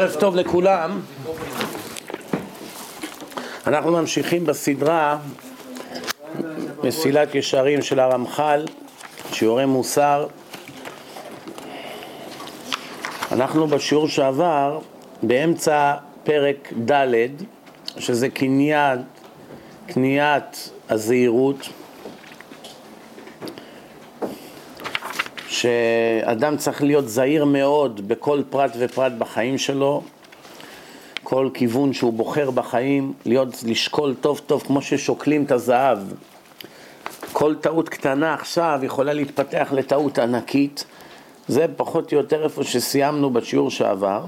ערב טוב לכולם. אנחנו ממשיכים בסדרה מסילת ישרים של הרמח"ל, שיעורי מוסר. אנחנו בשיעור שעבר באמצע פרק ד', שזה קניית, קניית הזהירות. שאדם צריך להיות זהיר מאוד בכל פרט ופרט בחיים שלו, כל כיוון שהוא בוחר בחיים, להיות, לשקול טוב טוב כמו ששוקלים את הזהב. כל טעות קטנה עכשיו יכולה להתפתח לטעות ענקית. זה פחות או יותר איפה שסיימנו בשיעור שעבר.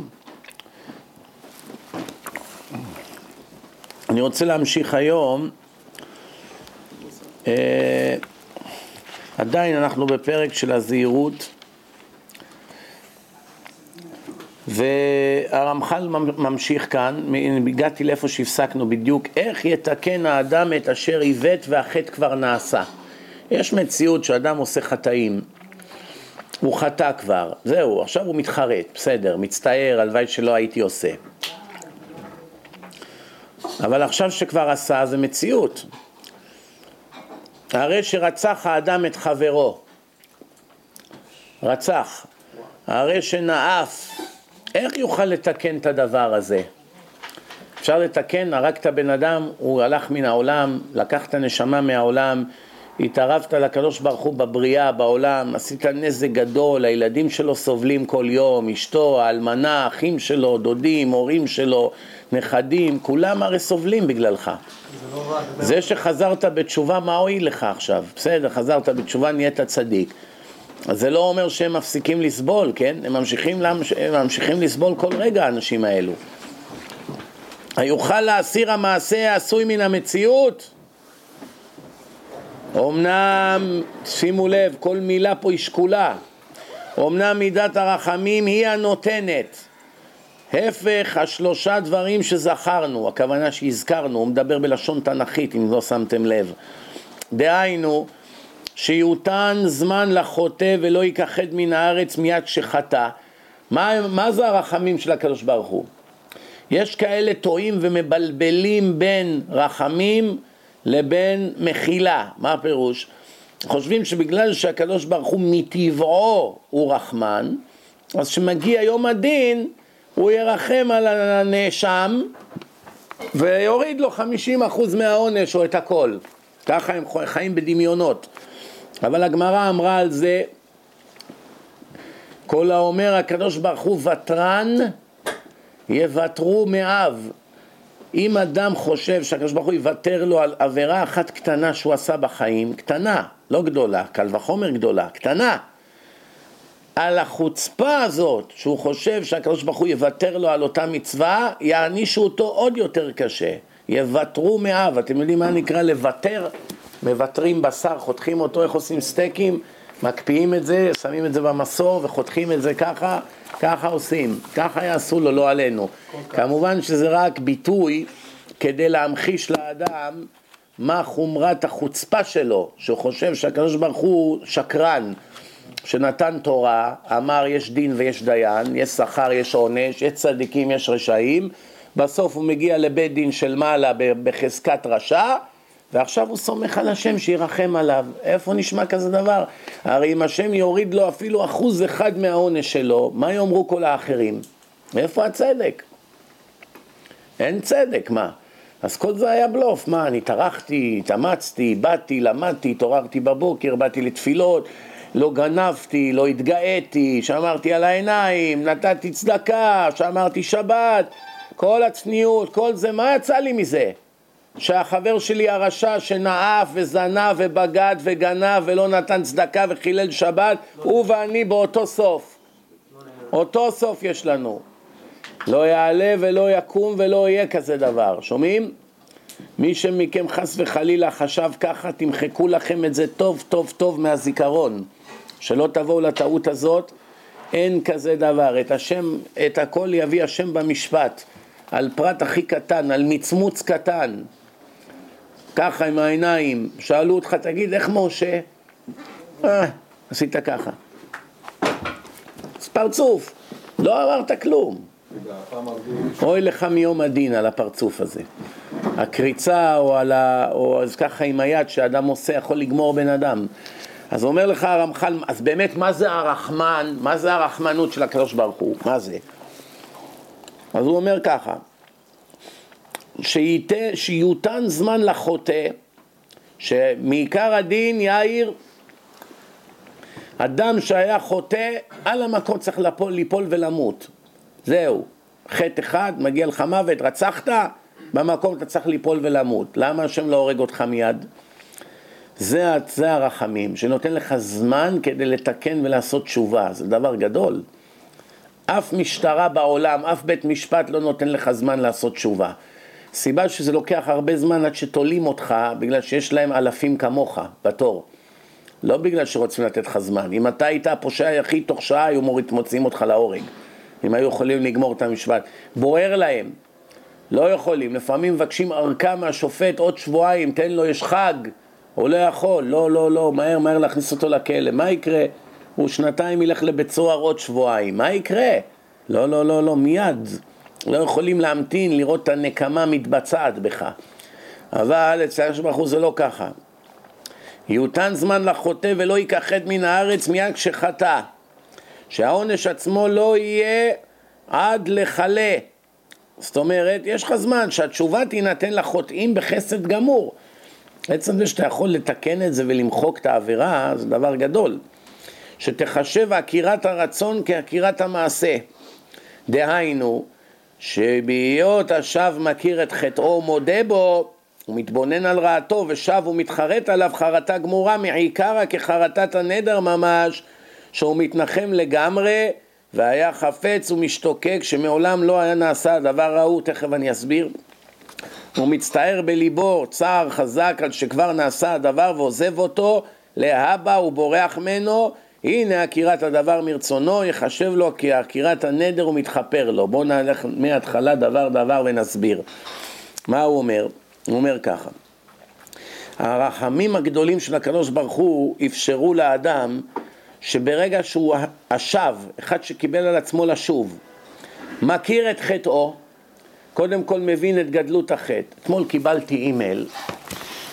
אני רוצה להמשיך היום. אה, עדיין אנחנו בפרק של הזהירות. והרמח"ל ממשיך כאן, הגעתי לאיפה שהפסקנו בדיוק, איך יתקן האדם את אשר עיוות והחטא כבר נעשה. יש מציאות שאדם עושה חטאים, הוא חטא כבר, זהו, עכשיו הוא מתחרט, בסדר, מצטער, הלוואי שלא הייתי עושה. אבל עכשיו שכבר עשה זה מציאות, הרי שרצח האדם את חברו, רצח, הרי שנאף, איך יוכל לתקן את הדבר הזה? אפשר לתקן, הרגת בן אדם, הוא הלך מן העולם, לקח את הנשמה מהעולם, התערבת לקדוש ברוך הוא בבריאה, בעולם, עשית נזק גדול, הילדים שלו סובלים כל יום, אשתו, האלמנה, אחים שלו, דודים, הורים שלו, נכדים, כולם הרי סובלים בגללך. זה שחזרת בתשובה, מה הועיל לך עכשיו? בסדר, חזרת בתשובה, נהיית צדיק. אז זה לא אומר שהם מפסיקים לסבול, כן? הם ממשיכים, הם ממשיכים לסבול כל רגע, האנשים האלו. היוכל להסיר המעשה העשוי מן המציאות? אמנם, שימו לב, כל מילה פה היא שקולה. אמנם מידת הרחמים היא הנותנת. הפך השלושה דברים שזכרנו, הכוונה שהזכרנו, הוא מדבר בלשון תנכית אם לא שמתם לב. דהיינו, שיותן זמן לחוטא ולא יכחד מן הארץ מיד שחטא. מה, מה זה הרחמים של הקדוש ברוך הוא? יש כאלה טועים ומבלבלים בין רחמים לבין מחילה. מה הפירוש? חושבים שבגלל שהקדוש ברוך הוא מטבעו הוא רחמן, אז כשמגיע יום הדין הוא ירחם על הנאשם ויוריד לו 50% מהעונש או את הכל. ככה הם חיים בדמיונות. אבל הגמרא אמרה על זה, כל האומר הקדוש ברוך הוא ותרן, יוותרו מאב. אם אדם חושב שהקדוש ברוך הוא יוותר לו על עבירה אחת קטנה שהוא עשה בחיים, קטנה, לא גדולה, קל וחומר גדולה, קטנה, על החוצפה הזאת, שהוא חושב שהקדוש ברוך הוא יוותר לו על אותה מצווה, יענישו אותו עוד יותר קשה. יוותרו מאב. אתם יודעים מה נקרא לוותר? מוותרים בשר, חותכים אותו, איך עושים סטייקים? מקפיאים את זה, שמים את זה במסור וחותכים את זה ככה, ככה עושים. ככה יעשו לו, לא עלינו. כמובן שזה רק ביטוי כדי להמחיש לאדם מה חומרת החוצפה שלו, שהוא חושב שהקדוש ברוך הוא שקרן. שנתן תורה, אמר יש דין ויש דיין, יש שכר, יש עונש, יש צדיקים, יש רשעים, בסוף הוא מגיע לבית דין של מעלה בחזקת רשע, ועכשיו הוא סומך על השם שירחם עליו. איפה נשמע כזה דבר? הרי אם השם יוריד לו אפילו אחוז אחד מהעונש שלו, מה יאמרו כל האחרים? איפה הצדק? אין צדק, מה? אז כל זה היה בלוף, מה, אני טרחתי, התאמצתי, באתי, למדתי, התעוררתי בבוקר, באתי לתפילות, לא גנבתי, לא התגאיתי, שמרתי על העיניים, נתתי צדקה, שמרתי שבת, כל הצניעות, כל זה, מה יצא לי מזה? שהחבר שלי הרשע שנאף וזנב ובגד וגנב ולא נתן צדקה וחילל שבת, הוא ואני באותו סוף. אותו סוף יש לנו. לא יעלה ולא יקום ולא יהיה כזה דבר. שומעים? מי שמכם חס וחלילה חשב ככה, תמחקו לכם את זה טוב טוב טוב מהזיכרון. שלא תבואו לטעות הזאת, אין כזה דבר. את השם, את הכל יביא השם במשפט, על פרט הכי קטן, על מצמוץ קטן. ככה עם העיניים, שאלו אותך, תגיד, איך משה? אה, עשית ככה. פרצוף, לא אמרת כלום. אוי לך מיום הדין על הפרצוף הזה. הקריצה או על ה... או אז ככה עם היד שאדם עושה יכול לגמור בן אדם. אז אומר לך הרמח"ל, אז באמת מה זה הרחמן, מה זה הרחמנות של הקדוש ברוך הוא, מה זה? אז הוא אומר ככה, שייתה, שיותן זמן לחוטא, שמעיקר הדין יאיר, אדם שהיה חוטא, על המקום צריך ליפול, ליפול ולמות. זהו. חטא אחד, מגיע לך מוות, רצחת, במקום אתה צריך ליפול ולמות. למה השם לא הורג אותך מיד? זה, זה הרחמים, שנותן לך זמן כדי לתקן ולעשות תשובה, זה דבר גדול. אף משטרה בעולם, אף בית משפט לא נותן לך זמן לעשות תשובה. סיבה שזה לוקח הרבה זמן עד שתולים אותך, בגלל שיש להם אלפים כמוך בתור. לא בגלל שרוצים לתת לך זמן. אם אתה היית הפושע היחיד, תוך שעה היו מוציאים אותך להורג. אם היו יכולים לגמור את המשפט. בוער להם. לא יכולים. לפעמים מבקשים ארכה מהשופט עוד שבועיים, תן לו, יש חג. הוא לא יכול. לא, לא, לא, מהר, מהר להכניס אותו לכלא. מה יקרה? הוא שנתיים ילך לבית סוהר עוד שבועיים. מה יקרה? לא, לא, לא, לא, מיד. לא יכולים להמתין, לראות את הנקמה מתבצעת בך. אבל אצל הקדוש זה לא ככה. יותן זמן לחוטא ולא ייכחד מן הארץ מיד כשחטא. שהעונש עצמו לא יהיה עד לכלה. זאת אומרת, יש לך זמן שהתשובה תינתן לחוטאים בחסד גמור. עצם זה שאתה יכול לתקן את זה ולמחוק את העבירה, זה דבר גדול. שתחשב עקירת הרצון כעקירת המעשה. דהיינו, שבהיות השב מכיר את חטאו ומודה בו, הוא מתבונן על רעתו ושב ומתחרט עליו חרטה גמורה מעיקרא כחרטת הנדר ממש, שהוא מתנחם לגמרי והיה חפץ ומשתוקק שמעולם לא היה נעשה הדבר ההוא, תכף אני אסביר. הוא מצטער בליבו צער חזק על שכבר נעשה הדבר ועוזב אותו, להבא הוא בורח ממנו, הנה עקירת הדבר מרצונו, יחשב לו כי עקירת הנדר הוא מתחפר לו. בואו נלך מההתחלה דבר דבר ונסביר. מה הוא אומר? הוא אומר ככה, הרחמים הגדולים של הקדוש ברוך הוא אפשרו לאדם שברגע שהוא השב, אחד שקיבל על עצמו לשוב, מכיר את חטאו, קודם כל מבין את גדלות החטא. אתמול קיבלתי אימייל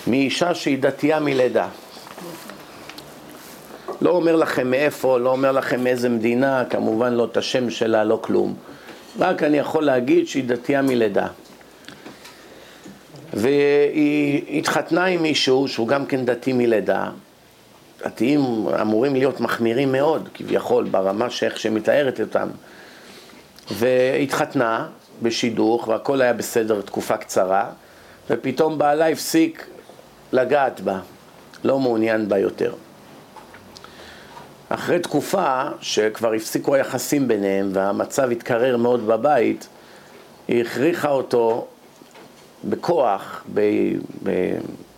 מאישה שהיא דתייה מלידה. לא אומר לכם מאיפה, לא אומר לכם מאיזה מדינה, כמובן לא את השם שלה, לא כלום. רק אני יכול להגיד שהיא דתייה מלידה. והיא התחתנה עם מישהו שהוא גם כן דתי מלידה. דתיים אמורים להיות מחמירים מאוד, כביכול, ברמה שאיך שמתארת אותם. והתחתנה בשידוך, והכל היה בסדר תקופה קצרה, ופתאום בעלה הפסיק לגעת בה, לא מעוניין בה יותר. אחרי תקופה שכבר הפסיקו היחסים ביניהם והמצב התקרר מאוד בבית, היא הכריחה אותו בכוח,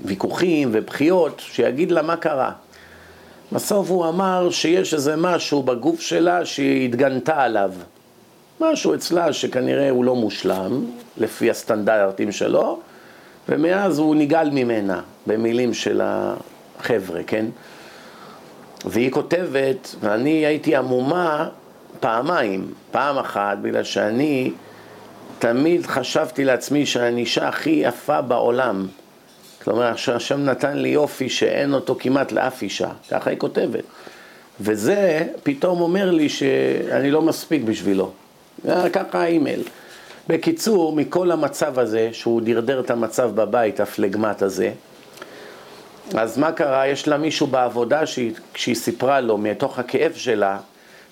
בוויכוחים ובכיות, שיגיד לה מה קרה. בסוף הוא אמר שיש איזה משהו בגוף שלה שהיא התגנתה עליו. משהו אצלה שכנראה הוא לא מושלם, לפי הסטנדרטים שלו, ומאז הוא נגעל ממנה, במילים של החבר'ה, כן? והיא כותבת, ואני הייתי עמומה פעמיים, פעם אחת בגלל שאני תמיד חשבתי לעצמי שאני האישה הכי יפה בעולם. כלומר, שהשם נתן לי יופי שאין אותו כמעט לאף אישה, ככה היא כותבת. וזה פתאום אומר לי שאני לא מספיק בשבילו. ככה האימייל. בקיצור, מכל המצב הזה, שהוא דרדר את המצב בבית, הפלגמט הזה, אז מה קרה? יש לה מישהו בעבודה שהיא, שהיא סיפרה לו מתוך הכאב שלה,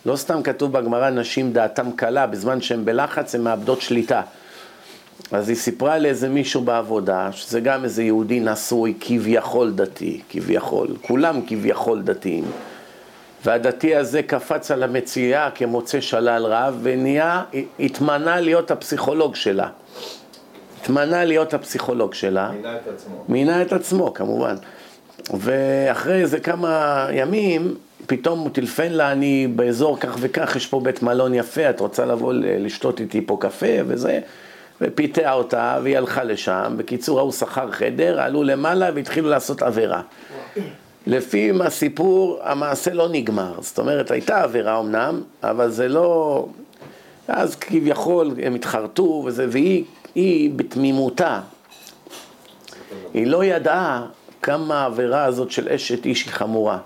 לא סתם כתוב בגמרא נשים דעתם קלה, בזמן שהן בלחץ הן מאבדות שליטה. אז היא סיפרה לאיזה מישהו בעבודה, שזה גם איזה יהודי נשוי כביכול דתי, כביכול, כולם כביכול דתיים. והדתי הזה קפץ על המציאה כמוצא שלל רב ונהיה, התמנה להיות הפסיכולוג שלה. התמנה להיות הפסיכולוג שלה. מינה את עצמו. מינה את עצמו, כמובן. ואחרי איזה כמה ימים, פתאום הוא טלפן לה, אני באזור כך וכך, יש פה בית מלון יפה, את רוצה לבוא לשתות איתי פה קפה וזה, ופיתח אותה, והיא הלכה לשם. בקיצור, ההוא שכר חדר, עלו למעלה והתחילו לעשות עבירה. לפי הסיפור, המעשה לא נגמר. זאת אומרת, הייתה עבירה אמנם, אבל זה לא... אז כביכול הם התחרטו וזה, והיא היא בתמימותה, היא לא ידעה כמה העבירה הזאת של אשת איש היא חמורה.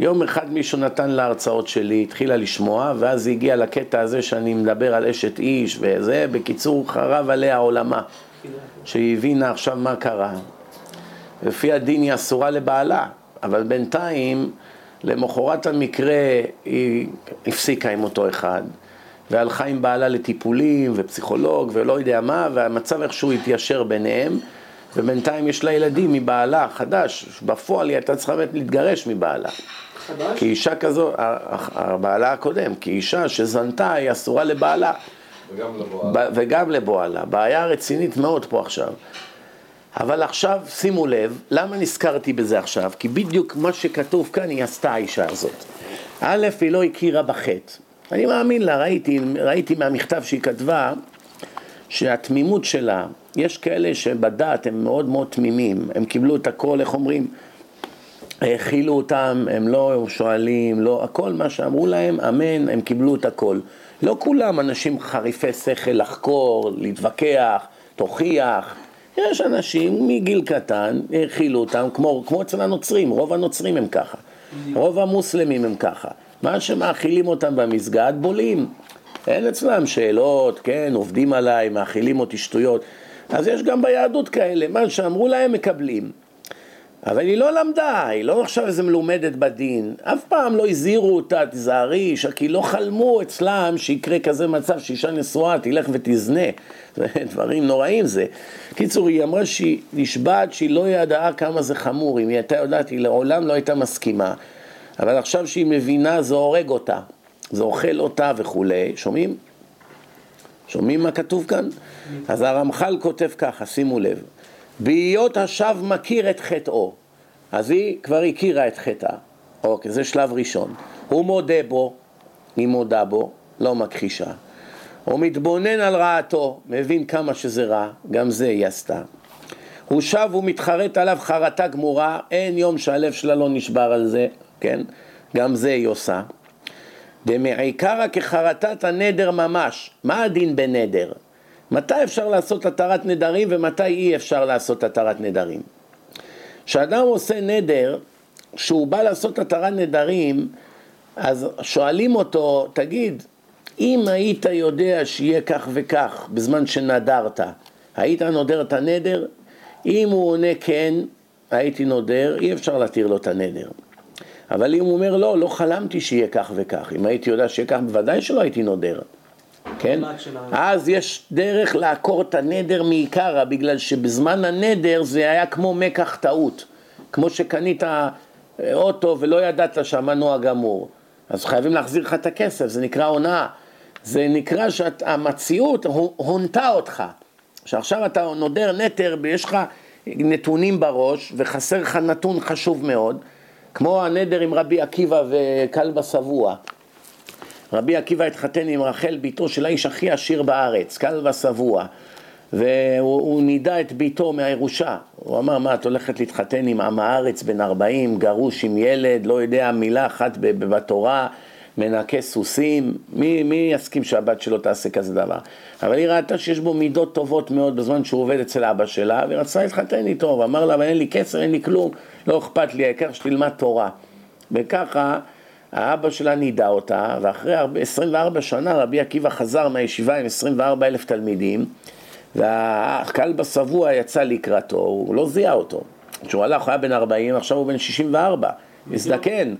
יום אחד מישהו נתן לה הרצאות שלי, התחילה לשמוע, ואז היא הגיעה לקטע הזה שאני מדבר על אשת איש וזה, בקיצור חרב עליה עולמה, שהיא הבינה עכשיו מה קרה. לפי הדין היא אסורה לבעלה, אבל בינתיים, למחרת המקרה היא הפסיקה עם אותו אחד, והלכה עם בעלה לטיפולים ופסיכולוג ולא יודע מה, והמצב איכשהו התיישר ביניהם. ובינתיים יש לה ילדים מבעלה חדש, בפועל היא הייתה צריכה באמת להתגרש מבעלה. חדש? כי אישה כזו, הבעלה הקודם, כי אישה שזנתה היא אסורה לבעלה. וגם לבועלה. וגם לבועלה. בעיה רצינית מאוד פה עכשיו. אבל עכשיו, שימו לב, למה נזכרתי בזה עכשיו? כי בדיוק מה שכתוב כאן היא עשתה האישה הזאת. א', היא לא הכירה בחטא. אני מאמין לה, ראיתי, ראיתי מהמכתב שהיא כתבה, שהתמימות שלה, יש כאלה שבדעת הם מאוד מאוד תמימים, הם קיבלו את הכל, איך אומרים, האכילו אותם, הם לא שואלים, לא, הכל מה שאמרו להם, אמן, הם קיבלו את הכל. לא כולם אנשים חריפי שכל לחקור, להתווכח, תוכיח. יש אנשים מגיל קטן, האכילו אותם, כמו, כמו אצל הנוצרים, רוב הנוצרים הם ככה. רוב המוסלמים הם ככה. מה שמאכילים אותם במסגד, בולים. אין אצלם שאלות, כן, עובדים עליי, מאכילים אותי שטויות. אז יש גם ביהדות כאלה, מה שאמרו להם מקבלים. אבל היא לא למדה, היא לא עכשיו איזה מלומדת בדין, אף פעם לא הזהירו אותה, תיזהרי, כי לא חלמו אצלם שיקרה כזה מצב שאישה נשואה תלך ותזנה, דברים נוראים זה. קיצור, היא אמרה שהיא נשבעת שהיא לא ידעה כמה זה חמור, אם היא הייתה יודעת, היא לעולם לא הייתה מסכימה, אבל עכשיו שהיא מבינה זה הורג אותה, זה אוכל אותה וכולי, שומעים? שומעים מה כתוב כאן? אז הרמח"ל כותב ככה, שימו לב, בהיות השב מכיר את חטאו, אז היא כבר הכירה את חטאה, אוקיי, זה שלב ראשון. הוא מודה בו, היא מודה בו, לא מכחישה. הוא מתבונן על רעתו, מבין כמה שזה רע, גם זה היא עשתה. הוא שב ומתחרט עליו חרטה גמורה, אין יום שהלב שלה לא נשבר על זה, כן? גם זה היא עושה. דמעיקרא כחרטת הנדר ממש. מה הדין בנדר? מתי אפשר לעשות התרת נדרים ומתי אי אפשר לעשות התרת נדרים? כשאדם עושה נדר, כשהוא בא לעשות התרת נדרים, אז שואלים אותו, תגיד, אם היית יודע שיהיה כך וכך בזמן שנדרת, היית נודר את הנדר? אם הוא עונה כן, הייתי נודר, אי אפשר להתיר לו את הנדר. אבל אם הוא אומר לא, לא חלמתי שיהיה כך וכך, אם הייתי יודע שיהיה כך, בוודאי שלא הייתי נודר. כן? אז יש דרך לעקור את הנדר מעיקרא, בגלל שבזמן הנדר זה היה כמו מקח טעות. כמו שקנית אוטו ולא ידעת שהמנוע גמור. אז חייבים להחזיר לך את הכסף, זה נקרא הונאה. זה נקרא שהמציאות הונתה אותך. שעכשיו אתה נודר נטר ויש לך נתונים בראש וחסר לך נתון חשוב מאוד, כמו הנדר עם רבי עקיבא וכלבא שבוע. רבי עקיבא התחתן עם רחל, ביתו של האיש הכי עשיר בארץ, כלבא שבוע, והוא נידה את ביתו מהירושה. הוא אמר, מה, את הולכת להתחתן עם עם הארץ בן 40, גרוש עם ילד, לא יודע מילה אחת בתורה, מנקה סוסים, מי, מי יסכים שהבת שלו תעשה כזה דבר? אבל היא ראתה שיש בו מידות טובות מאוד בזמן שהוא עובד אצל אבא שלה, והיא רצתה להתחתן איתו, ואמר לה, אבל אין לי כסר, אין לי כלום, לא אכפת לי, העיקר שתלמד תורה. וככה האבא שלה נידה אותה, ואחרי 24 שנה רבי עקיבא חזר מהישיבה עם 24 אלף תלמידים, והכלב השבוע יצא לקראתו, הוא לא זיהה אותו. כשהוא הלך, הוא היה בן 40, עכשיו הוא בן 64, הזדקן.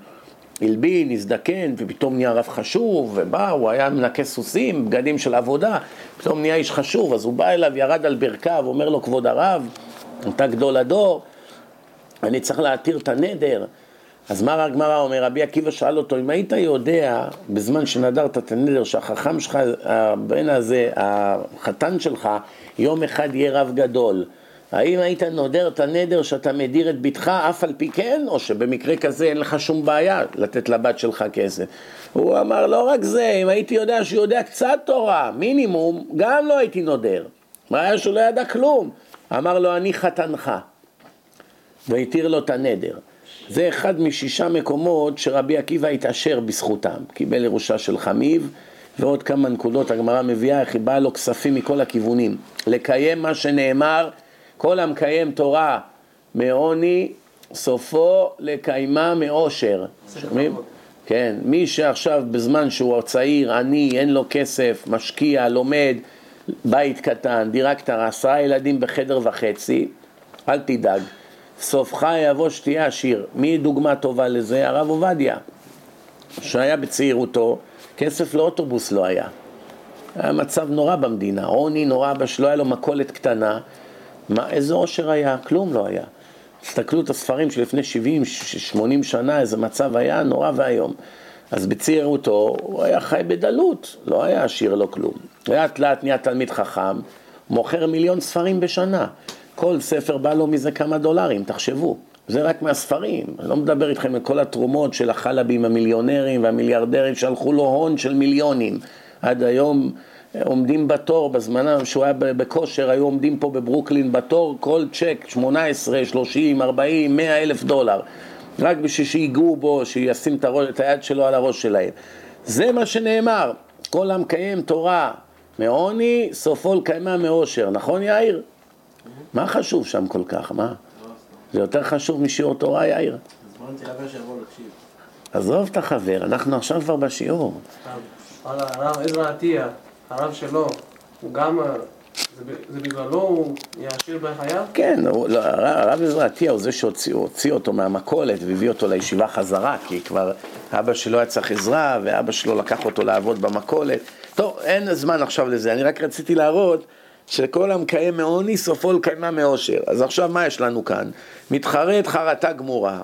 הלבין, הזדקן, ופתאום נהיה רב חשוב, ובא, הוא היה מנקה סוסים, בגדים של עבודה, פתאום נהיה איש חשוב, אז הוא בא אליו, ירד על ברכיו, אומר לו, כבוד הרב, אתה גדול הדור, אני צריך להתיר את הנדר. אז מה הגמרא אומר? רבי עקיבא שאל אותו, אם היית יודע בזמן שנדרת את הנדר שהחכם שלך, הבן הזה, החתן שלך, יום אחד יהיה רב גדול, האם היית נודר את הנדר שאתה מדיר את בתך אף על פי כן, או שבמקרה כזה אין לך שום בעיה לתת לבת שלך כסף? הוא אמר, לא רק זה, אם הייתי יודע שהוא יודע קצת תורה, מינימום, גם לא הייתי נודר. מה היה שהוא לא ידע כלום? אמר לו, אני חתנך. והתיר לו את הנדר. זה אחד משישה מקומות שרבי עקיבא התעשר בזכותם. קיבל ירושה של חמיב, ועוד כמה נקודות הגמרא מביאה איך היא באה לו כספים מכל הכיוונים. לקיים מה שנאמר, כל המקיים תורה מעוני, סופו לקיימה מאושר. שומעים? כן, מי שעכשיו בזמן שהוא צעיר, עני, אין לו כסף, משקיע, לומד, בית קטן, דירה קטנה, עשרה ילדים בחדר וחצי, אל תדאג. סופך יבוא שתהיה עשיר. מי דוגמה טובה לזה? הרב עובדיה, שהיה בצעירותו, כסף לאוטובוס לא היה. היה מצב נורא במדינה, עוני נורא, שלא היה לו מכולת קטנה. מה, איזה עושר היה? כלום לא היה. תסתכלו את הספרים שלפני 70-80 שנה, איזה מצב היה נורא ואיום. אז בצעירותו הוא היה חי בדלות, לא היה עשיר, לא כלום. לאט לאט נהיה תלמיד חכם, מוכר מיליון ספרים בשנה. כל ספר בא לו מזה כמה דולרים, תחשבו. זה רק מהספרים, אני לא מדבר איתכם על כל התרומות של החלבים המיליונרים והמיליארדרים שהלכו לו הון של מיליונים. עד היום עומדים בתור, בזמנם שהוא היה בכושר, היו עומדים פה בברוקלין בתור, כל צ'ק 18, 30, 40, 100 אלף דולר. רק בשביל שיגעו בו, שישים את, הראש, את היד שלו על הראש שלהם. זה מה שנאמר, כל המקיים תורה מעוני, סופו לקיימה מאושר, נכון יאיר? מה חשוב שם כל כך, מה? זה יותר חשוב משיעור תורה, יאיר. עזוב את החבר, אנחנו עכשיו כבר בשיעור. הרב עזרא עטיה, הרב שלו, הוא גם, זה בגללו הוא יעשיר בחייו? כן, לא, הרב עזרא עטיה הוא זה שהוציא אותו מהמכולת והביא אותו לישיבה חזרה, כי כבר אבא שלו היה צריך עזרה, ואבא שלו לקח אותו לעבוד במכולת. טוב, אין זמן עכשיו לזה, אני רק רציתי להראות שכל המקיים מעוני סופו לקיימה מאושר. אז עכשיו מה יש לנו כאן? מתחרט חרטה גמורה,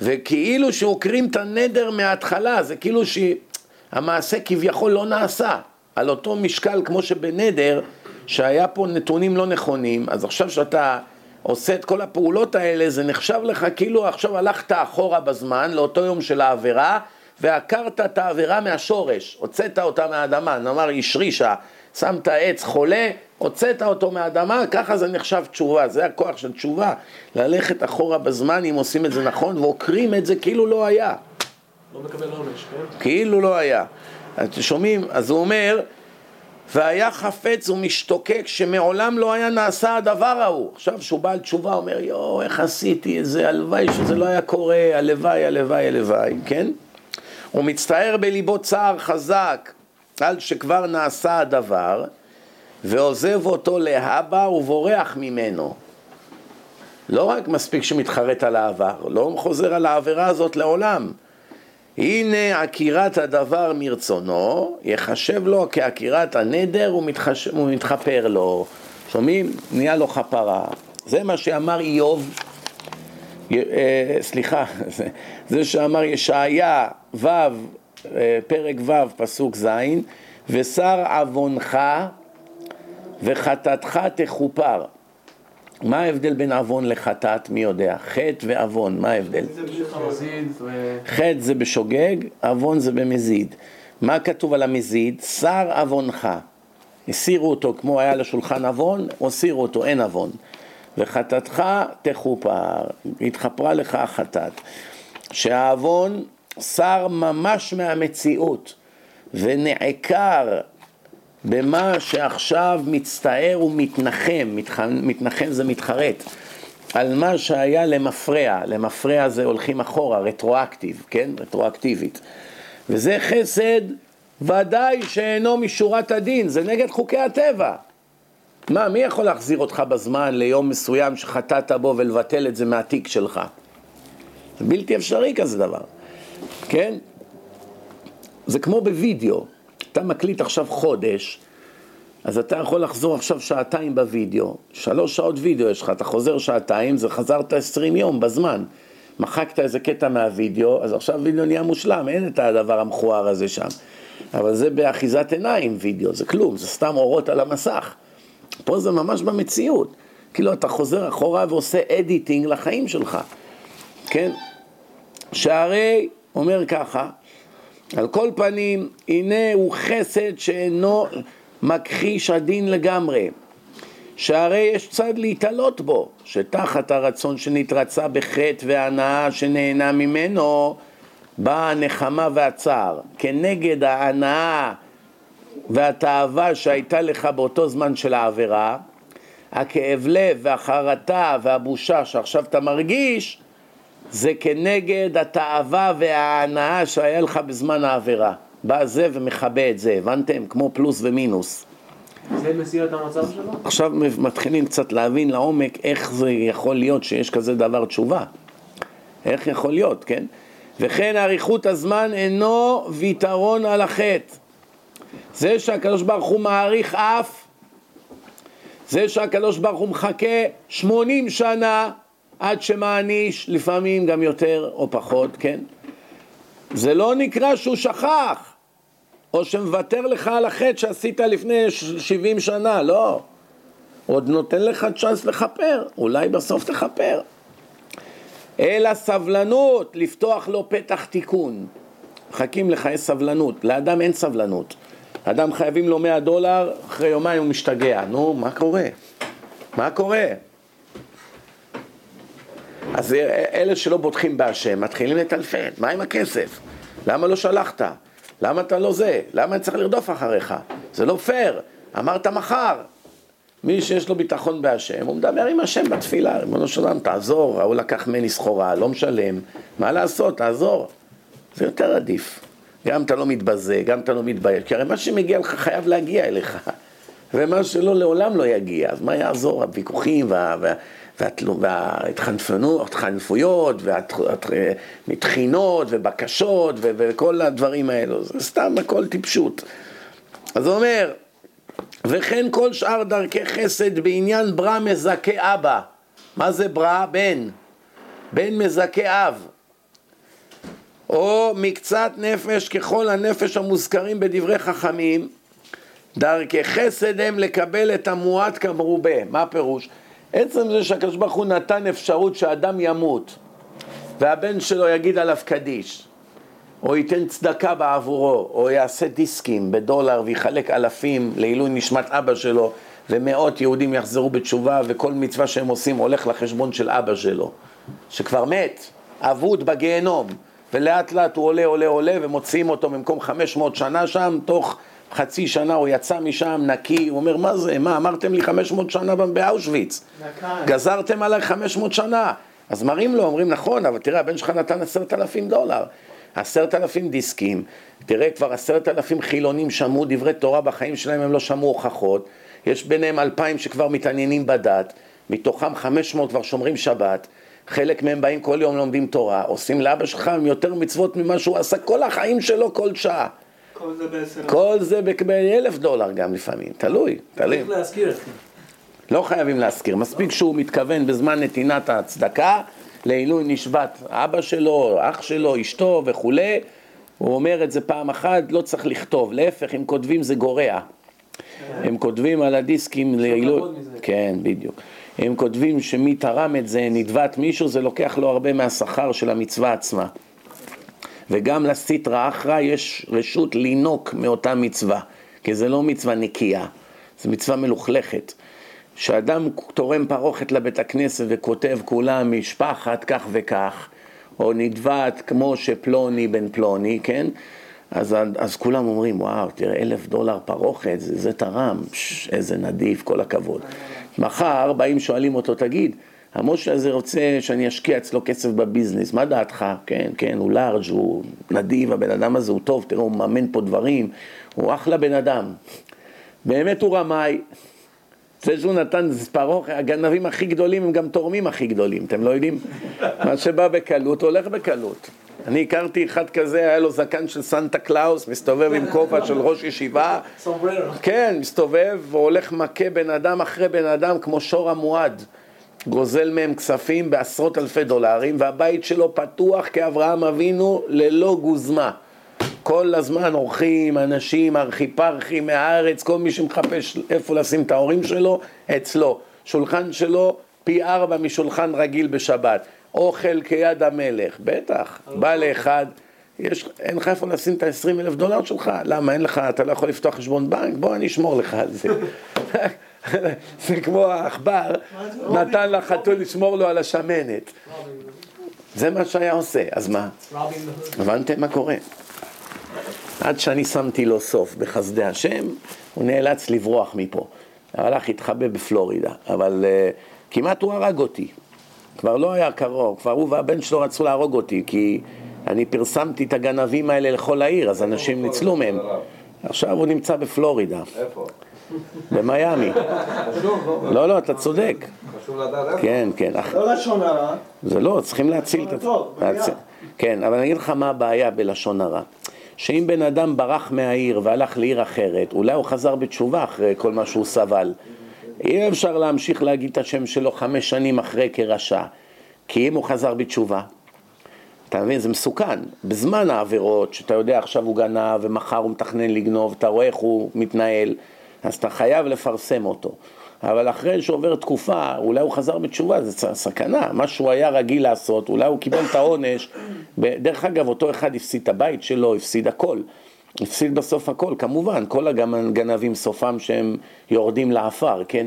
וכאילו שעוקרים את הנדר מההתחלה, זה כאילו שהמעשה כביכול לא נעשה. על אותו משקל כמו שבנדר, שהיה פה נתונים לא נכונים, אז עכשיו שאתה עושה את כל הפעולות האלה, זה נחשב לך כאילו עכשיו הלכת אחורה בזמן, לאותו יום של העבירה, ועקרת את העבירה מהשורש, הוצאת אותה מהאדמה, נאמר השרישה, שמת עץ חולה, הוצאת אותו מהאדמה, ככה זה נחשב תשובה, זה הכוח של תשובה, ללכת אחורה בזמן אם עושים את זה נכון ועוקרים את זה כאילו לא היה. לא מקבל עונש, כן? כאילו לא היה. אתם שומעים? אז הוא אומר, והיה חפץ ומשתוקק שמעולם לא היה נעשה הדבר ההוא. עכשיו שהוא בעל תשובה אומר, יואו, איך עשיתי את זה, הלוואי שזה לא היה קורה, הלוואי, הלוואי, הלוואי, כן? הוא מצטער בליבו צער חזק על שכבר נעשה הדבר, ועוזב אותו להבא ובורח ממנו. לא רק מספיק שמתחרט על העבר, לא חוזר על העבירה הזאת לעולם. הנה עקירת הדבר מרצונו, יחשב לו כעקירת הנדר ומתחפר לו. שומעים? נהיה לו חפרה. זה מה שאמר איוב, אה, סליחה, זה שאמר ישעיה ו', אה, פרק ו', פסוק ז', ושר עוונך וחטאתך תכופר. מה ההבדל בין עוון לחטאת? מי יודע? חטא ועוון, מה ההבדל? חטא זה בשוגג, עוון זה במזיד. מה כתוב על המזיד? שר עוונך. הסירו אותו כמו היה לשולחן עוון, הסירו אותו, אין עוון. וחטאתך תכופר, התחפרה לך החטאת. שהעוון שר ממש מהמציאות ונעקר במה שעכשיו מצטער ומתנחם, מתנחם זה מתחרט, על מה שהיה למפרע, למפרע זה הולכים אחורה, רטרואקטיב, כן? רטרואקטיבית. וזה חסד ודאי שאינו משורת הדין, זה נגד חוקי הטבע. מה, מי יכול להחזיר אותך בזמן ליום מסוים שחטאת בו ולבטל את זה מהתיק שלך? זה בלתי אפשרי כזה דבר, כן? זה כמו בווידאו, אתה מקליט עכשיו חודש, אז אתה יכול לחזור עכשיו שעתיים בווידאו, שלוש שעות וידאו יש לך, אתה חוזר שעתיים, זה חזרת עשרים יום בזמן. מחקת איזה קטע מהווידאו, אז עכשיו וידאו נהיה מושלם, אין את הדבר המכוער הזה שם. אבל זה באחיזת עיניים וידאו, זה כלום, זה סתם אורות על המסך. פה זה ממש במציאות. כאילו אתה חוזר אחורה ועושה אדיטינג לחיים שלך, כן? שהרי, אומר ככה, על כל פנים, הנה הוא חסד שאינו מכחיש הדין לגמרי, שהרי יש צד להתעלות בו, שתחת הרצון שנתרצה בחטא והנאה שנהנה ממנו, באה הנחמה והצער. כנגד ההנאה והתאווה שהייתה לך באותו זמן של העבירה, הכאב לב והחרטה והבושה שעכשיו אתה מרגיש, זה כנגד התאווה וההנאה שהיה לך בזמן העבירה. בא זה ומכבה את זה, הבנתם? כמו פלוס ומינוס. זה מסיר את המצב שלו? עכשיו מתחילים קצת להבין לעומק איך זה יכול להיות שיש כזה דבר תשובה. איך יכול להיות, כן? וכן אריכות הזמן אינו ויתרון על החטא. זה שהקדוש ברוך הוא מעריך אף, זה שהקדוש ברוך הוא מחכה שמונים שנה עד שמעניש, לפעמים גם יותר או פחות, כן? זה לא נקרא שהוא שכח, או שמוותר לך על החטא שעשית לפני 70 שנה, לא. עוד נותן לך צ'אנס לכפר, אולי בסוף תכפר. אלא סבלנות, לפתוח לו פתח תיקון. מחכים לך, יש סבלנות. לאדם אין סבלנות. אדם חייבים לו 100 דולר, אחרי יומיים הוא משתגע. נו, מה קורה? מה קורה? אז אלה שלא בוטחים בהשם מתחילים לטלפן, מה עם הכסף? למה לא שלחת? למה אתה לא זה? למה אני צריך לרדוף אחריך? זה לא פייר, אמרת מחר. מי שיש לו ביטחון בהשם, הוא מדבר עם השם בתפילה, ריבונו של עולם, תעזור, ההוא לקח ממני סחורה, לא משלם, מה לעשות, תעזור. זה יותר עדיף. גם אתה לא מתבזה, גם אתה לא מתבייש, כי הרי מה שמגיע לך חייב להגיע אליך, ומה שלא לעולם לא יגיע, אז מה יעזור הוויכוחים וה... וה וההתחנפויות והתחינות ובקשות וכל הדברים האלו, זה סתם הכל טיפשות. אז הוא אומר, וכן כל שאר דרכי חסד בעניין ברא מזכה אבא. מה זה ברא? בן. בן מזכה אב. או מקצת נפש ככל הנפש המוזכרים בדברי חכמים, דרכי חסד הם לקבל את המועט כמרובה. מה הפירוש? עצם זה שהקדוש ברוך הוא נתן אפשרות שאדם ימות והבן שלו יגיד עליו קדיש או ייתן צדקה בעבורו, או יעשה דיסקים בדולר ויחלק אלפים לעילוי נשמת אבא שלו ומאות יהודים יחזרו בתשובה וכל מצווה שהם עושים הולך לחשבון של אבא שלו שכבר מת, אבוד בגיהנום ולאט לאט הוא עולה עולה עולה ומוציאים אותו במקום 500 שנה שם תוך חצי שנה הוא יצא משם נקי, הוא אומר, מה זה, מה, אמרתם לי 500 שנה באושוויץ, גזרתם עליי 500 שנה, אז מראים לו, אומרים, נכון, אבל תראה, הבן שלך נתן עשרת אלפים דולר, עשרת אלפים דיסקים, תראה, כבר עשרת אלפים חילונים שמעו דברי תורה בחיים שלהם, הם לא שמעו הוכחות, יש ביניהם אלפיים שכבר מתעניינים בדת, מתוכם 500 כבר שומרים שבת, חלק מהם באים כל יום לומדים תורה, עושים לאבא שלך יותר מצוות ממה שהוא עשה כל החיים שלו כל שעה. כל זה בעשר... כל זה באלף דולר גם לפעמים, תלוי, תלוי. צריך להזכיר. לא חייבים להזכיר, מספיק שהוא מתכוון בזמן נתינת הצדקה לעילוי נשבת אבא שלו, אח שלו, אשתו וכולי, הוא אומר את זה פעם אחת, לא צריך לכתוב, להפך, אם כותבים זה גורע. הם כותבים על הדיסקים לעילוי... כן, בדיוק. הם כותבים שמי תרם את זה, נדבת מישהו, זה לוקח לו הרבה מהשכר של המצווה עצמה. וגם לסיטרא אחרא יש רשות לינוק מאותה מצווה, כי זה לא מצווה נקייה, זה מצווה מלוכלכת. כשאדם תורם פרוכת לבית הכנסת וכותב כולם משפחת כך וכך, או נדבת כמו שפלוני בן פלוני, כן? אז, אז כולם אומרים, וואו, תראה, אלף דולר פרוכת, זה, זה תרם, פש, איזה נדיב, כל הכבוד. מחר באים שואלים אותו, תגיד, המשה הזה רוצה שאני אשקיע אצלו כסף בביזנס, מה דעתך? כן, כן, הוא לארג', הוא נדיב, הבן אדם הזה הוא טוב, תראו, הוא מממן פה דברים, הוא אחלה בן אדם. באמת הוא רמאי. זה שהוא נתן פה רוח, הגנבים הכי גדולים הם גם תורמים הכי גדולים, אתם לא יודעים? מה שבא בקלות הולך בקלות. אני הכרתי אחד כזה, היה לו זקן של סנטה קלאוס, מסתובב עם כובע של ראש ישיבה. כן, מסתובב והולך מכה בן אדם אחרי בן אדם כמו שור המועד. גוזל מהם כספים בעשרות אלפי דולרים, והבית שלו פתוח כאברהם אבינו ללא גוזמה. כל הזמן אורחים, אנשים, ארכיפרחים מהארץ, כל מי שמחפש איפה לשים את ההורים שלו, אצלו. שולחן שלו פי ארבע משולחן רגיל בשבת. אוכל כיד המלך, בטח. בא לאחד, יש, אין לך איפה לשים את ה-20 אלף דולר שלך? למה אין לך, אתה לא יכול לפתוח חשבון בנק? בוא אני אשמור לך על זה. זה כמו העכבר, נתן לחתול לשמור לו על השמנת. זה מה שהיה עושה, אז מה? הבנתם מה קורה? עד שאני שמתי לו סוף בחסדי השם, הוא נאלץ לברוח מפה. הלך להתחבא בפלורידה, אבל uh, כמעט הוא הרג אותי. כבר לא היה קרוב, כבר הוא והבן שלו רצו להרוג אותי, כי אני פרסמתי את הגנבים האלה לכל העיר, אז אנשים ניצלו מהם. עכשיו הוא נמצא בפלורידה. איפה? במיאמי. לא? לא, אתה צודק. חשוב לדעת איפה. כן, כן. לא לשון הרע, זה לא, צריכים להציל את במידה. כן, אבל אני אגיד לך מה הבעיה בלשון הרע. שאם בן אדם ברח מהעיר והלך לעיר אחרת, אולי הוא חזר בתשובה אחרי כל מה שהוא סבל. אי אפשר להמשיך להגיד את השם שלו חמש שנים אחרי כרשע. כי אם הוא חזר בתשובה, אתה מבין, זה מסוכן. בזמן העבירות, שאתה יודע עכשיו הוא גנב ומחר הוא מתכנן לגנוב, אתה רואה איך הוא מתנהל, אז אתה חייב לפרסם אותו. אבל אחרי שעובר תקופה, אולי הוא חזר בתשובה, זה סכנה. מה שהוא היה רגיל לעשות, אולי הוא קיבל את העונש. דרך אגב, אותו אחד הפסיד את הבית שלו, הפסיד הכל. הפסיד בסוף הכל, כמובן, כל הגנבים סופם שהם יורדים לעפר, כן?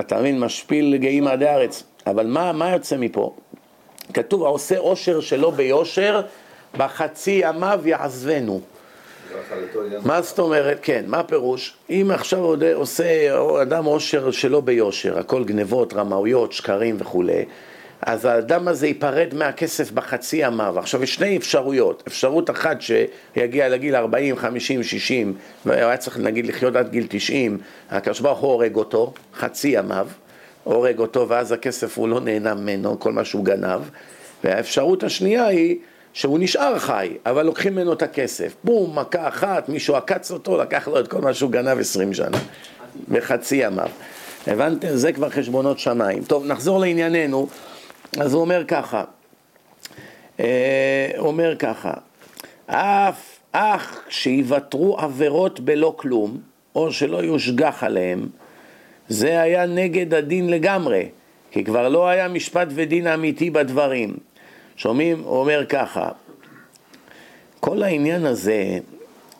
אתה מבין, משפיל גאים עדי הארץ. אבל מה, מה יוצא מפה? כתוב, העושה עושר שלא ביושר, בחצי ימיו יעזבנו. מה זאת אומרת? כן, מה הפירוש? אם עכשיו עוד עושה אדם עושר שלא ביושר, הכל גנבות, רמאויות, שקרים וכולי, אז האדם הזה ייפרד מהכסף בחצי ימיו. עכשיו, יש שני אפשרויות. אפשרות אחת שיגיע לגיל 40, 50, 60, והוא היה צריך נגיד לחיות עד גיל 90, הקדוש ברוך הוא הורג אותו, חצי ימיו, הורג אותו, ואז הכסף הוא לא נהנה ממנו, כל מה שהוא גנב. והאפשרות השנייה היא שהוא נשאר חי, אבל לוקחים ממנו את הכסף. בום, מכה אחת, מישהו עקץ אותו, לקח לו את כל מה שהוא גנב 20 שנה, בחצי ימיו. הבנתם? זה כבר חשבונות שמיים. טוב, נחזור לענייננו. אז הוא אומר ככה, אה, אומר ככה, אף אך שיוותרו עבירות בלא כלום, או שלא יושגח עליהם, זה היה נגד הדין לגמרי, כי כבר לא היה משפט ודין אמיתי בדברים. שומעים? הוא אומר ככה, כל העניין הזה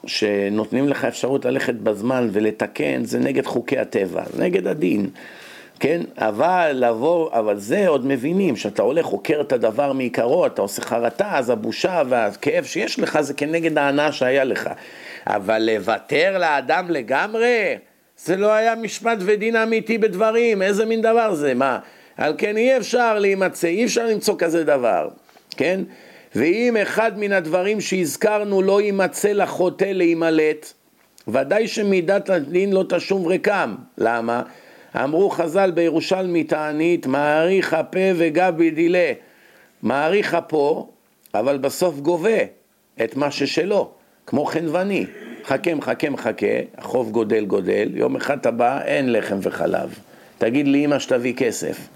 שנותנים לך אפשרות ללכת בזמן ולתקן, זה נגד חוקי הטבע, נגד הדין. כן, אבל לבוא, אבל זה עוד מבינים, שאתה הולך, חוקר את הדבר מעיקרו, אתה עושה חרטה, אז הבושה והכאב שיש לך זה כנגד ההנאה שהיה לך. אבל לוותר לאדם לגמרי, זה לא היה משפט ודין אמיתי בדברים, איזה מין דבר זה, מה? על כן אי אפשר להימצא, אי אפשר למצוא כזה דבר, כן? ואם אחד מן הדברים שהזכרנו לא יימצא לחוטא להימלט, ודאי שמידת הדין לא תשום ריקם. למה? אמרו חז"ל בירושלמי תענית, מעריך הפה וגב בדילה. מעריך אפו, אבל בסוף גובה את מה ששלו, כמו חנווני. חכה מחכה מחכה, החוב גודל גודל, יום אחד אתה בא, אין לחם וחלב. תגיד לאמא שתביא כסף.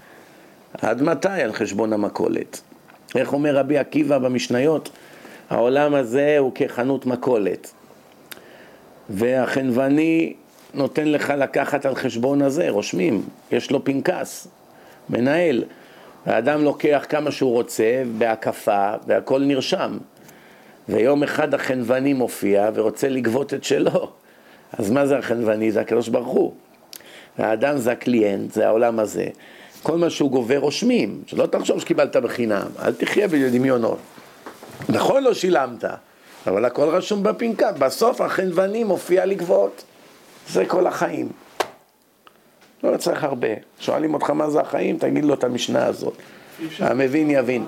עד מתי על חשבון המכולת? איך אומר רבי עקיבא במשניות? העולם הזה הוא כחנות מכולת. והחנווני נותן לך לקחת על חשבון הזה, רושמים, יש לו פנקס, מנהל. האדם לוקח כמה שהוא רוצה בהקפה והכל נרשם. ויום אחד החנווני מופיע ורוצה לגבות את שלו. אז מה זה החנווני? זה הקדוש ברוך הוא. האדם זה הקליינט, זה העולם הזה. כל מה שהוא גובה רושמים, שלא תחשוב שקיבלת בחינם, אל תחיה בדמיונות. נכון לא שילמת, אבל הכל רשום בפנקס, בסוף החנווני מופיע לגבות. זה כל החיים. לא צריך הרבה. שואלים אותך מה זה החיים, תגיד לו את המשנה הזאת. המבין יבין.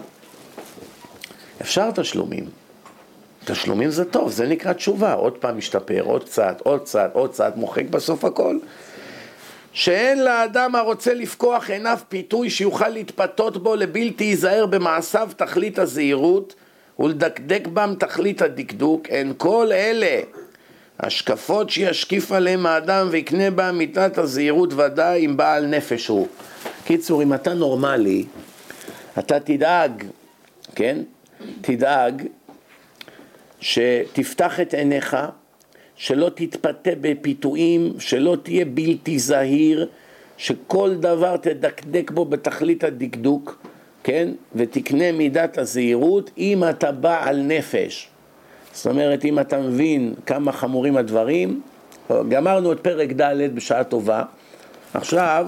אפשר תשלומים. תשלומים זה טוב, זה נקרא תשובה. עוד פעם משתפר, עוד קצת, עוד קצת, עוד קצת, מוחק בסוף הכל. שאין לאדם הרוצה לפקוח עיניו פיתוי שיוכל להתפתות בו לבלתי ייזהר במעשיו תכלית הזהירות ולדקדק בם תכלית הדקדוק, הן כל אלה השקפות שישקיף עליהם האדם ויקנה בה מיתת הזהירות ודאי אם בעל נפש הוא. קיצור, אם אתה נורמלי, אתה תדאג, כן? תדאג שתפתח את עיניך, שלא תתפתה בפיתויים, שלא תהיה בלתי זהיר, שכל דבר תדקדק בו בתכלית הדקדוק, כן? ותקנה מידת הזהירות אם אתה בעל נפש. זאת אומרת, אם אתה מבין כמה חמורים הדברים, גמרנו את פרק ד' בשעה טובה, עכשיו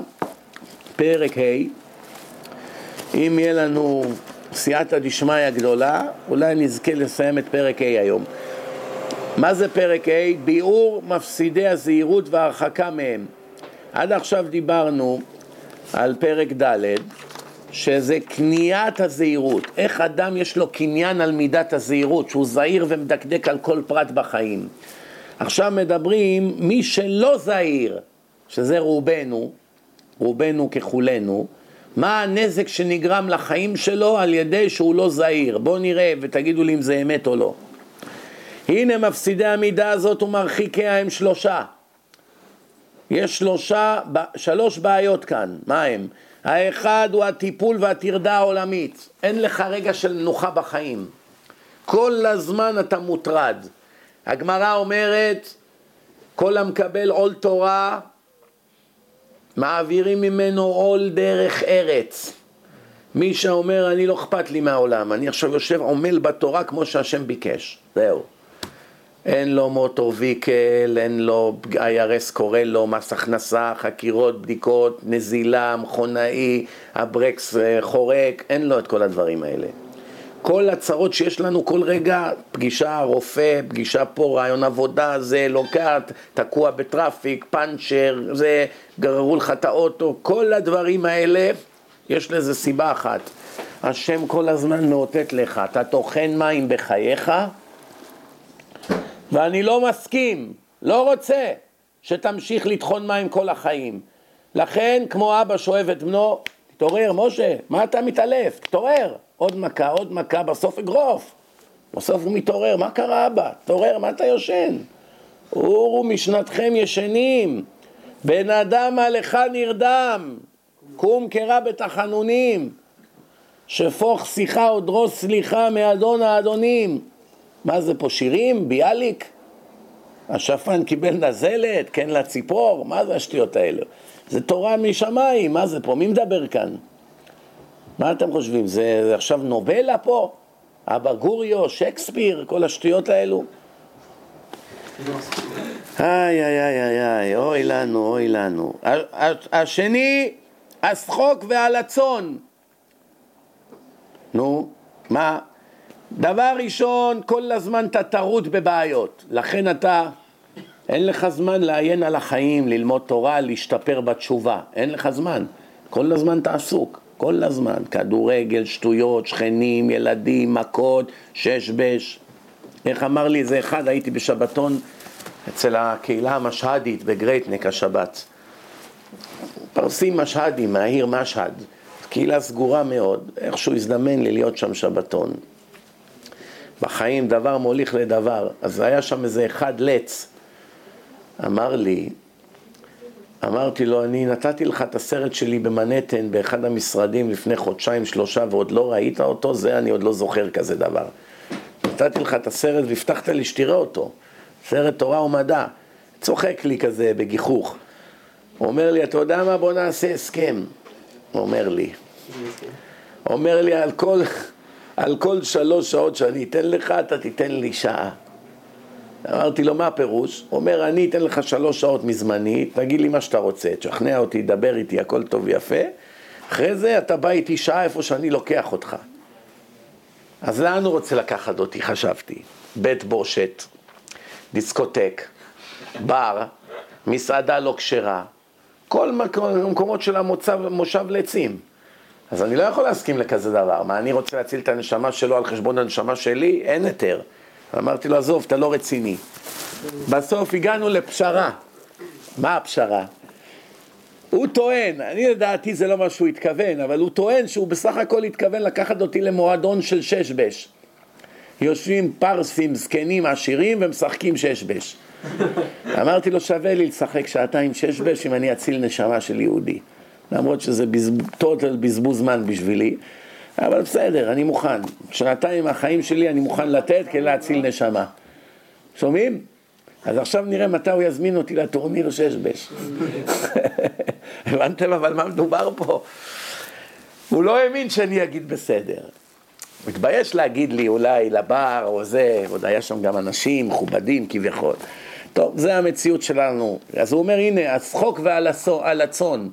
פרק ה', אם יהיה לנו סייעתא דשמיא גדולה, אולי נזכה לסיים את פרק ה' היום. מה זה פרק ה'? ביאור מפסידי הזהירות וההרחקה מהם. עד עכשיו דיברנו על פרק ד', שזה קניית הזהירות. איך אדם יש לו קניין על מידת הזהירות, שהוא זהיר ומדקדק על כל פרט בחיים. עכשיו מדברים מי שלא זהיר, שזה רובנו, רובנו ככולנו, מה הנזק שנגרם לחיים שלו על ידי שהוא לא זהיר. בואו נראה ותגידו לי אם זה אמת או לא. הנה מפסידי המידה הזאת ומרחיקיה הם שלושה. יש שלושה, שלוש בעיות כאן, מה הם? האחד הוא הטיפול והטרדה העולמית, אין לך רגע של מנוחה בחיים, כל הזמן אתה מוטרד. הגמרא אומרת, כל המקבל עול תורה, מעבירים ממנו עול דרך ארץ. מי שאומר, אני לא אכפת לי מהעולם, אני עכשיו יושב עמל בתורה כמו שהשם ביקש, זהו. אין לו מוטור ויקל, אין לו IRS קורא לו, מס הכנסה, חקירות, בדיקות, נזילה, מכונאי, הברקס אה, חורק, אין לו את כל הדברים האלה. כל הצרות שיש לנו כל רגע, פגישה רופא, פגישה פה, רעיון עבודה, זה לוקט, תקוע בטראפיק, פאנצ'ר, זה, גררו לך את האוטו, כל הדברים האלה, יש לזה סיבה אחת. השם כל הזמן מאותת לך, אתה טוחן מים בחייך, ואני לא מסכים, לא רוצה שתמשיך לטחון מים כל החיים. לכן, כמו אבא שאוהב את בנו, תתעורר, משה, מה אתה מתעלף? תתעורר. עוד מכה, עוד מכה, בסוף אגרוף. בסוף הוא מתעורר, מה קרה אבא? תתעורר, מה אתה יושן? אורו משנתכם ישנים, בן אדם עליך נרדם, קום קרא בתחנונים, שפוך שיחה או דרוס סליחה מאדון האדונים. מה זה פה, שירים? ביאליק? השפן קיבל נזלת, כן לציפור? מה זה השטויות האלה? זה תורה משמיים, מה זה פה? מי מדבר כאן? מה אתם חושבים, זה, זה עכשיו נובלה פה? אבא גוריו, שייקספיר, כל השטויות האלו? איי, איי, איי, איי, איי, אוי לנו, אוי לנו. השני, השחוק והלצון. נו, מה? דבר ראשון, כל הזמן אתה טרוד בבעיות. לכן אתה, אין לך זמן לעיין על החיים, ללמוד תורה, להשתפר בתשובה. אין לך זמן. כל הזמן אתה עסוק. כל הזמן, כדורגל, שטויות, שכנים, ילדים, מכות, שש בש. איך אמר לי איזה אחד, הייתי בשבתון אצל הקהילה המשהדית בגרייט נק השבת. פרסים משהדים מהעיר משהד, קהילה סגורה מאוד, איכשהו הזדמן לי להיות שם שבתון. בחיים דבר מוליך לדבר, אז היה שם איזה אחד לץ, אמר לי, אמרתי לו, אני נתתי לך את הסרט שלי במנהטן באחד המשרדים לפני חודשיים שלושה ועוד לא ראית אותו, זה אני עוד לא זוכר כזה דבר. נתתי לך את הסרט והבטחת לי שתראה אותו, סרט תורה ומדע. צוחק לי כזה בגיחוך. אומר לי, אתה יודע מה? בוא נעשה הסכם. אומר לי. אומר לי, על כל, על כל שלוש שעות שאני אתן לך, אתה תיתן לי שעה. אמרתי לו, מה הפירוש? הוא אומר, אני אתן לך שלוש שעות מזמני, תגיד לי מה שאתה רוצה, תשכנע אותי, דבר איתי, הכל טוב ויפה. אחרי זה אתה בא איתי שעה איפה שאני לוקח אותך. אז לאן הוא רוצה לקחת אותי, חשבתי? בית בושת, דיסקוטק, בר, מסעדה לא כשרה, כל המקומות של המוצב, מושב לעצים. אז אני לא יכול להסכים לכזה דבר. מה, אני רוצה להציל את הנשמה שלו על חשבון הנשמה שלי? אין היתר. אמרתי לו, עזוב, אתה לא רציני. בסוף הגענו לפשרה. מה הפשרה? הוא טוען, אני לדעתי זה לא מה שהוא התכוון, אבל הוא טוען שהוא בסך הכל התכוון לקחת אותי למועדון של שש בש. יושבים פרסים זקנים עשירים ומשחקים שש בש. אמרתי לו, שווה לי לשחק שעתיים שש בש אם אני אציל נשמה של יהודי. למרות שזה טוטל בזבוז זמן בשבילי, אבל בסדר, אני מוכן. שנתיים מהחיים שלי אני מוכן לתת כדי להציל נשמה. שומעים? אז עכשיו נראה מתי הוא יזמין אותי לטורניר שש בש. הבנתם אבל מה מדובר פה? הוא לא האמין שאני אגיד בסדר. מתבייש להגיד לי אולי לבר או זה, עוד היה שם גם אנשים מכובדים כביכול. טוב, זה המציאות שלנו. אז הוא אומר, הנה, הצחוק והלצון,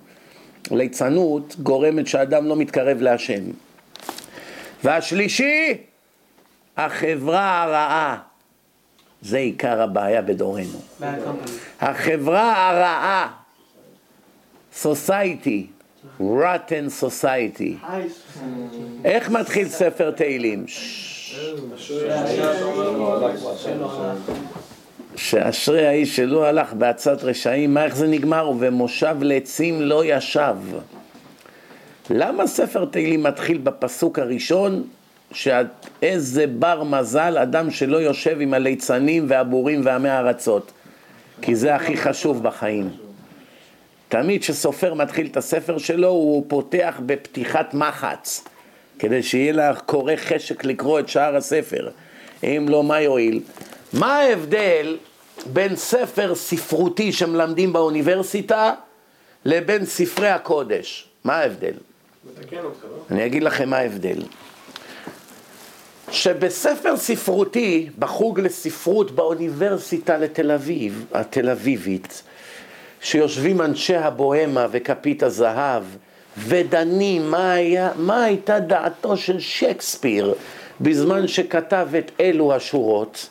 ליצנות גורמת שאדם לא מתקרב להשם. והשלישי, החברה הרעה. זה עיקר הבעיה בדורנו. החברה הרעה, society, rotten society. איך מתחיל ספר תהילים? שאשרי האיש שלא הלך בעצת רשעים, מה איך זה נגמר? ובמושב לעצים לא ישב. למה ספר תהילים מתחיל בפסוק הראשון, שאיזה בר מזל אדם שלא יושב עם הליצנים והבורים ועמי הארצות? כי זה הכי חשוב בחיים. תמיד כשסופר מתחיל את הספר שלו, הוא פותח בפתיחת מחץ, כדי שיהיה לקורא חשק לקרוא את שאר הספר. אם לא, מה יועיל? מה ההבדל בין ספר ספרותי שמלמדים באוניברסיטה לבין ספרי הקודש? מה ההבדל? לא? אני אגיד לכם מה ההבדל. שבספר ספרותי, בחוג לספרות באוניברסיטה לתל אביב, התל אביבית, שיושבים אנשי הבוהמה וכפית הזהב ודנים מה, היה, מה הייתה דעתו של שייקספיר בזמן שכתב את אלו השורות,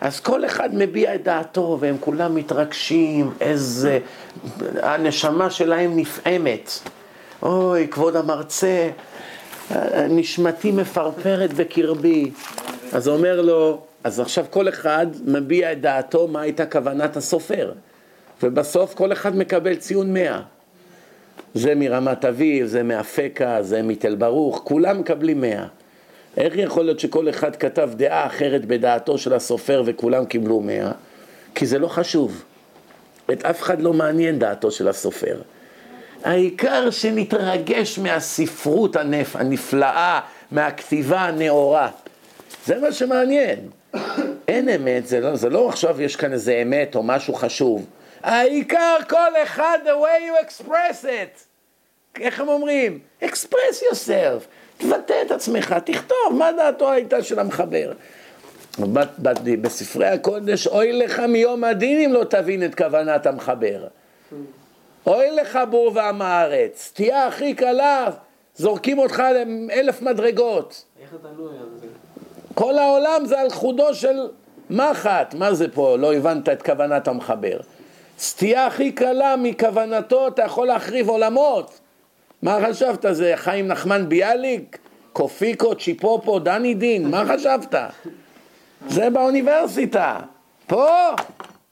אז כל אחד מביע את דעתו והם כולם מתרגשים, איזה... הנשמה שלהם נפעמת. אוי, כבוד המרצה, נשמתי מפרפרת בקרבי. אז אומר לו, אז עכשיו כל אחד מביע את דעתו מה הייתה כוונת הסופר. ובסוף כל אחד מקבל ציון 100. זה מרמת אביב, זה מאפקה, זה מתל ברוך, כולם מקבלים 100. איך יכול להיות שכל אחד כתב דעה אחרת בדעתו של הסופר וכולם קיבלו 100? כי זה לא חשוב. את אף אחד לא מעניין דעתו של הסופר. העיקר שנתרגש מהספרות הנפ... הנפלאה, מהכתיבה הנאורה. זה מה שמעניין. אין אמת, זה לא, זה לא עכשיו יש כאן איזה אמת או משהו חשוב. העיקר כל אחד the way you express it. איך הם אומרים? express yourself. תבטא את עצמך, תכתוב מה דעתו הייתה של המחבר. בספרי הקודש, אוי לך מיום הדין אם לא תבין את כוונת המחבר. אוי לך בור ועם הארץ, תהיה הכי קלה, זורקים אותך לאלף מדרגות. איך אתה זה? כל העולם זה על חודו של מחט, מה זה פה? לא הבנת את כוונת המחבר. סטייה הכי קלה מכוונתו, אתה יכול להחריב עולמות. מה חשבת, זה חיים נחמן ביאליק? קופיקו, צ'יפופו, דני דין, מה חשבת? זה באוניברסיטה. פה,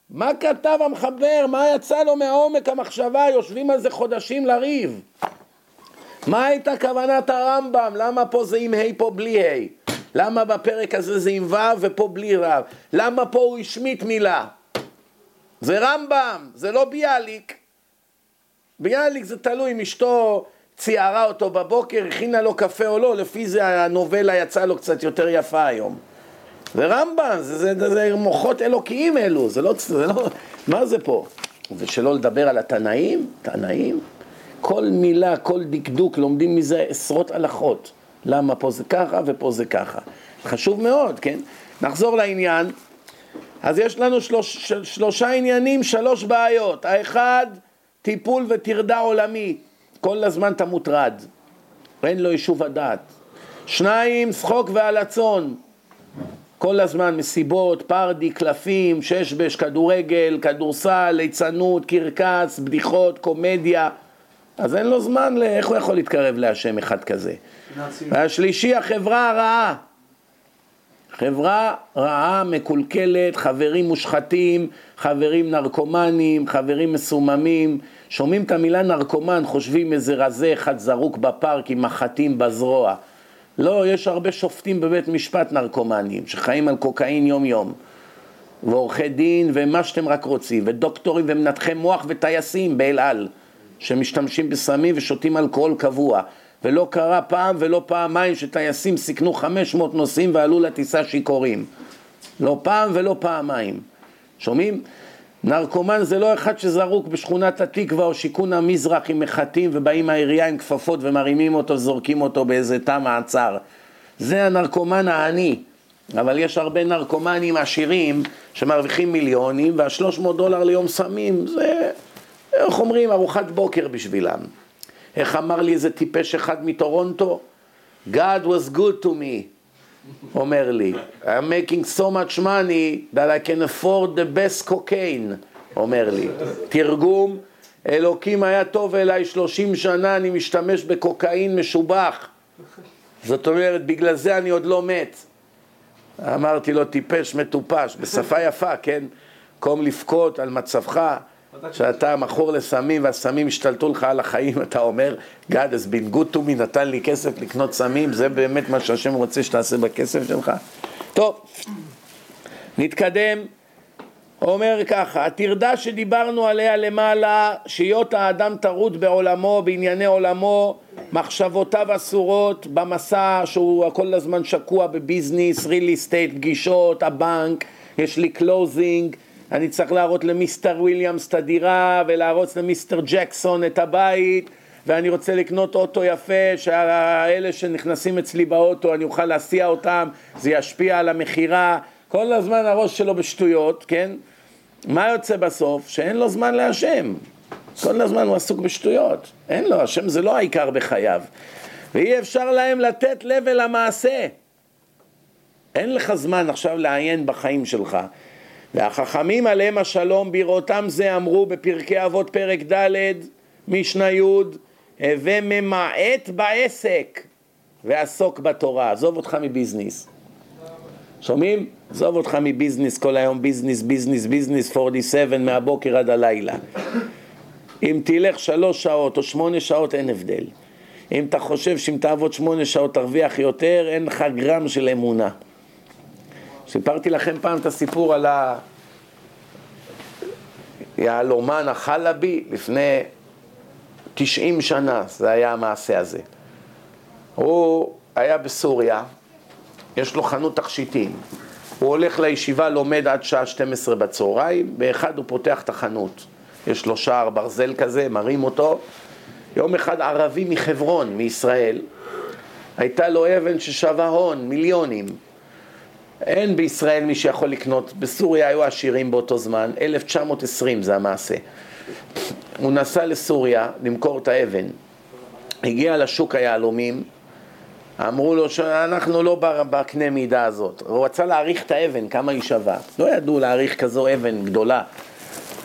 מה כתב המחבר? מה יצא לו מעומק המחשבה? יושבים על זה חודשים לריב. מה הייתה כוונת הרמב"ם? למה פה זה עם ה' פה בלי ה'? למה בפרק הזה זה עם ו' ופה בלי ו'? למה פה הוא השמיט מילה? זה רמב"ם, זה לא ביאליק. ביאליק זה תלוי אם אשתו ציערה אותו בבוקר, הכינה לו קפה או לא, לפי זה הנובלה יצאה לו קצת יותר יפה היום. זה רמב"ם, זה, זה, זה, זה מוחות אלוקיים אלו, זה לא, זה לא, מה זה פה? ושלא לדבר על התנאים, תנאים, כל מילה, כל דקדוק, לומדים מזה עשרות הלכות. למה פה זה ככה ופה זה ככה. חשוב מאוד, כן? נחזור לעניין. אז יש לנו שלוש, של, שלושה עניינים, שלוש בעיות. האחד, טיפול וטרדה עולמית. כל הזמן אתה מוטרד. אין לו יישוב הדעת. שניים, שחוק והלצון. כל הזמן מסיבות, פרדי, קלפים, ששבש, כדורגל, כדורסל, ליצנות, קרקס, בדיחות, קומדיה. אז אין לו זמן, ל... איך הוא יכול להתקרב להשם אחד כזה? והשלישי, החברה הרעה. חברה רעה, מקולקלת, חברים מושחתים, חברים נרקומנים, חברים מסוממים. שומעים את המילה נרקומן, חושבים איזה רזה אחד זרוק בפארק עם מחטים בזרוע. לא, יש הרבה שופטים בבית משפט נרקומנים, שחיים על קוקאין יום-יום. ועורכי דין ומה שאתם רק רוצים, ודוקטורים ומנתחי מוח וטייסים באל על, שמשתמשים בסמים ושותים אלכוהול קבוע. ולא קרה פעם ולא פעמיים שטייסים סיכנו 500 נוסעים ועלו לטיסה שיכורים. לא פעם ולא פעמיים. שומעים? נרקומן זה לא אחד שזרוק בשכונת התקווה או שיכון המזרח עם מחטים ובאים מהעירייה עם כפפות ומרימים אותו, זורקים אותו באיזה תא מעצר. זה הנרקומן העני. אבל יש הרבה נרקומנים עשירים שמרוויחים מיליונים והשלוש מאות דולר ליום סמים זה, איך אומרים, ארוחת בוקר בשבילם. איך אמר לי איזה טיפש אחד מטורונטו? God was good to me. אומר לי, I'm making so much money that I can afford the best cocaine, אומר לי. תרגום, אלוקים היה טוב אליי 30 שנה, אני משתמש בקוקאין משובח. זאת אומרת, בגלל זה אני עוד לא מת. אמרתי לו, טיפש, מטופש, בשפה יפה, כן? קום לבכות על מצבך, שאתה מכור לסמים והסמים השתלטו לך על החיים, אתה אומר, God has been good to me, נתן לי כסף לקנות סמים, זה באמת מה שהשם רוצה שתעשה בכסף שלך? טוב, נתקדם. אומר ככה, הטרדה שדיברנו עליה למעלה, שהיות האדם טרוד בעולמו, בענייני עולמו, מחשבותיו אסורות, במסע שהוא כל הזמן שקוע ב business, real estate, פגישות, הבנק, יש לי closing, אני צריך להראות ל mister וויליאמס את הדירה ולהרוס ל mister ג'קסון את הבית ואני רוצה לקנות אוטו יפה שהאלה שנכנסים אצלי באוטו אני אוכל להסיע אותם, זה ישפיע על המכירה כל הזמן הראש שלו בשטויות, כן? מה יוצא בסוף? שאין לו זמן להשם. כל הזמן הוא עסוק בשטויות. אין לו, השם זה לא העיקר בחייו. ואי אפשר להם לתת לב אל המעשה. אין לך זמן עכשיו לעיין בחיים שלך. והחכמים עליהם השלום בראותם זה אמרו בפרקי אבות פרק ד' משנה י' וממעט בעסק ועסוק בתורה. עזוב אותך מ business. שומעים? עזוב אותך מ business כל היום, business, business, business, 24/7 מהבוקר עד הלילה. אם תלך שלוש שעות או שמונה שעות אין הבדל. אם אתה חושב שאם תעבוד שמונה שעות תרוויח יותר, אין לך גרם של אמונה. סיפרתי לכם פעם את הסיפור על היהלומן החלבי לפני 90 שנה, זה היה המעשה הזה. הוא היה בסוריה, יש לו חנות תכשיטים. הוא הולך לישיבה, לומד עד שעה 12 בצהריים, באחד הוא פותח את החנות. יש לו שער ברזל כזה, מרים אותו. יום אחד ערבי מחברון, מישראל, הייתה לו אבן ששווה הון, מיליונים. אין בישראל מי שיכול לקנות, בסוריה היו עשירים באותו זמן, 1920 זה המעשה. הוא נסע לסוריה למכור את האבן, הגיע לשוק היהלומים, אמרו לו שאנחנו לא בקנה מידה הזאת. הוא רצה להעריך את האבן, כמה היא שווה. לא ידעו להעריך כזו אבן גדולה.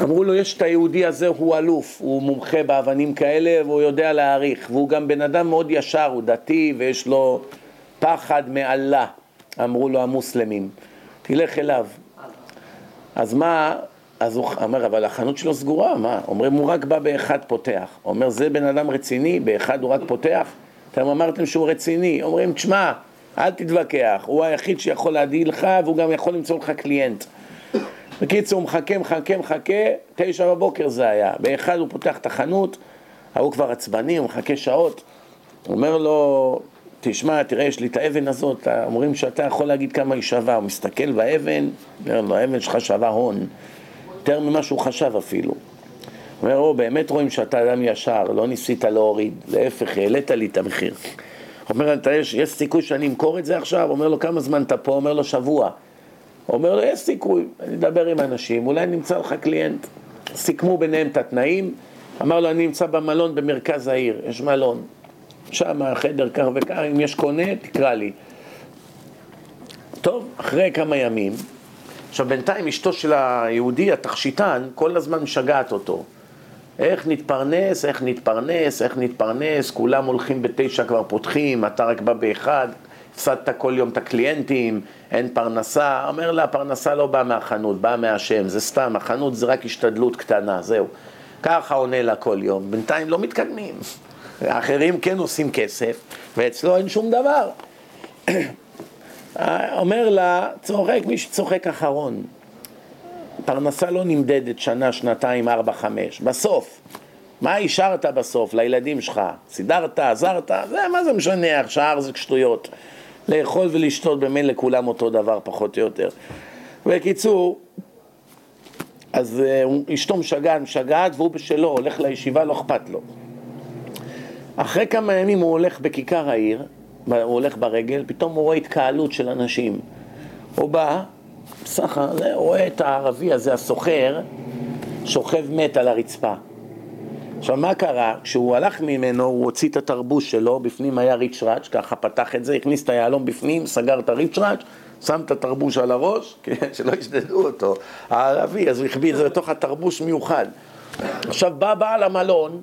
אמרו לו, יש את היהודי הזה, הוא אלוף, הוא מומחה באבנים כאלה והוא יודע להעריך. והוא גם בן אדם מאוד ישר, הוא דתי ויש לו פחד מאללה, אמרו לו המוסלמים. תלך אליו. אז מה, אז הוא אומר, אבל החנות שלו סגורה, מה? אומרים, הוא רק בא באחד פותח. אומר, זה בן אדם רציני, באחד הוא רק פותח? אתם אמרתם שהוא רציני, אומרים, תשמע, אל תתווכח, הוא היחיד שיכול להדאיג לך והוא גם יכול למצוא לך קליינט. בקיצור, הוא מחכה, מחכה, מחכה, תשע בבוקר זה היה. באחד הוא פותח את החנות, ההוא כבר עצבני, הוא מחכה שעות. הוא אומר לו, תשמע, תראה, יש לי את האבן הזאת, אומרים שאתה יכול להגיד כמה היא שווה. הוא מסתכל באבן, אומר לו, האבן שלך שווה הון, יותר ממה שהוא חשב אפילו. אומר, או, באמת רואים שאתה אדם ישר, לא ניסית להוריד, להפך, העלית לי את המחיר. אומר, אתה, יש, יש סיכוי שאני אמכור את זה עכשיו? אומר לו, כמה זמן אתה פה? אומר לו, שבוע. אומר לו, יש סיכוי, אני אדבר עם אנשים, אולי נמצא לך קליינט. סיכמו ביניהם את התנאים, אמר לו, אני נמצא במלון במרכז העיר, יש מלון. שם החדר כך וכך, אם יש קונה, תקרא לי. טוב, אחרי כמה ימים, עכשיו בינתיים אשתו של היהודי, התכשיטן, כל הזמן משגעת אותו. איך נתפרנס, איך נתפרנס, איך נתפרנס, כולם הולכים בתשע כבר פותחים, אתה רק בא באחד, הפסדת כל יום את הקליינטים, אין פרנסה, אומר לה, הפרנסה לא באה מהחנות, באה מהשם, זה סתם, החנות זה רק השתדלות קטנה, זהו. ככה עונה לה כל יום, בינתיים לא מתקדמים. האחרים כן עושים כסף, ואצלו אין שום דבר. אומר לה, צוחק מי שצוחק אחרון. פרנסה לא נמדדת שנה, שנתיים, ארבע, חמש. בסוף. מה השארת בסוף לילדים שלך? סידרת, עזרת? זה, מה זה משנה, השאר זה שטויות. לאכול ולשתות במילא כולם אותו דבר, פחות או יותר. בקיצור, אז uh, אשתו משגעת, משגעת, והוא בשלו, הולך לישיבה, לא אכפת לו. אחרי כמה ימים הוא הולך בכיכר העיר, הוא הולך ברגל, פתאום הוא רואה התקהלות של אנשים. הוא בא, סחה, רואה את הערבי הזה, הסוחר, שוכב מת על הרצפה. עכשיו, מה קרה? כשהוא הלך ממנו, הוא הוציא את התרבוש שלו, בפנים היה ריצ'ראץ', ככה פתח את זה, הכניס את היהלום בפנים, סגר את הריצ'ראץ', שם את התרבוש על הראש, כן, שלא ישדדו אותו, הערבי, אז הוא החביא את זה לתוך התרבוש מיוחד. עכשיו בא בעל המלון,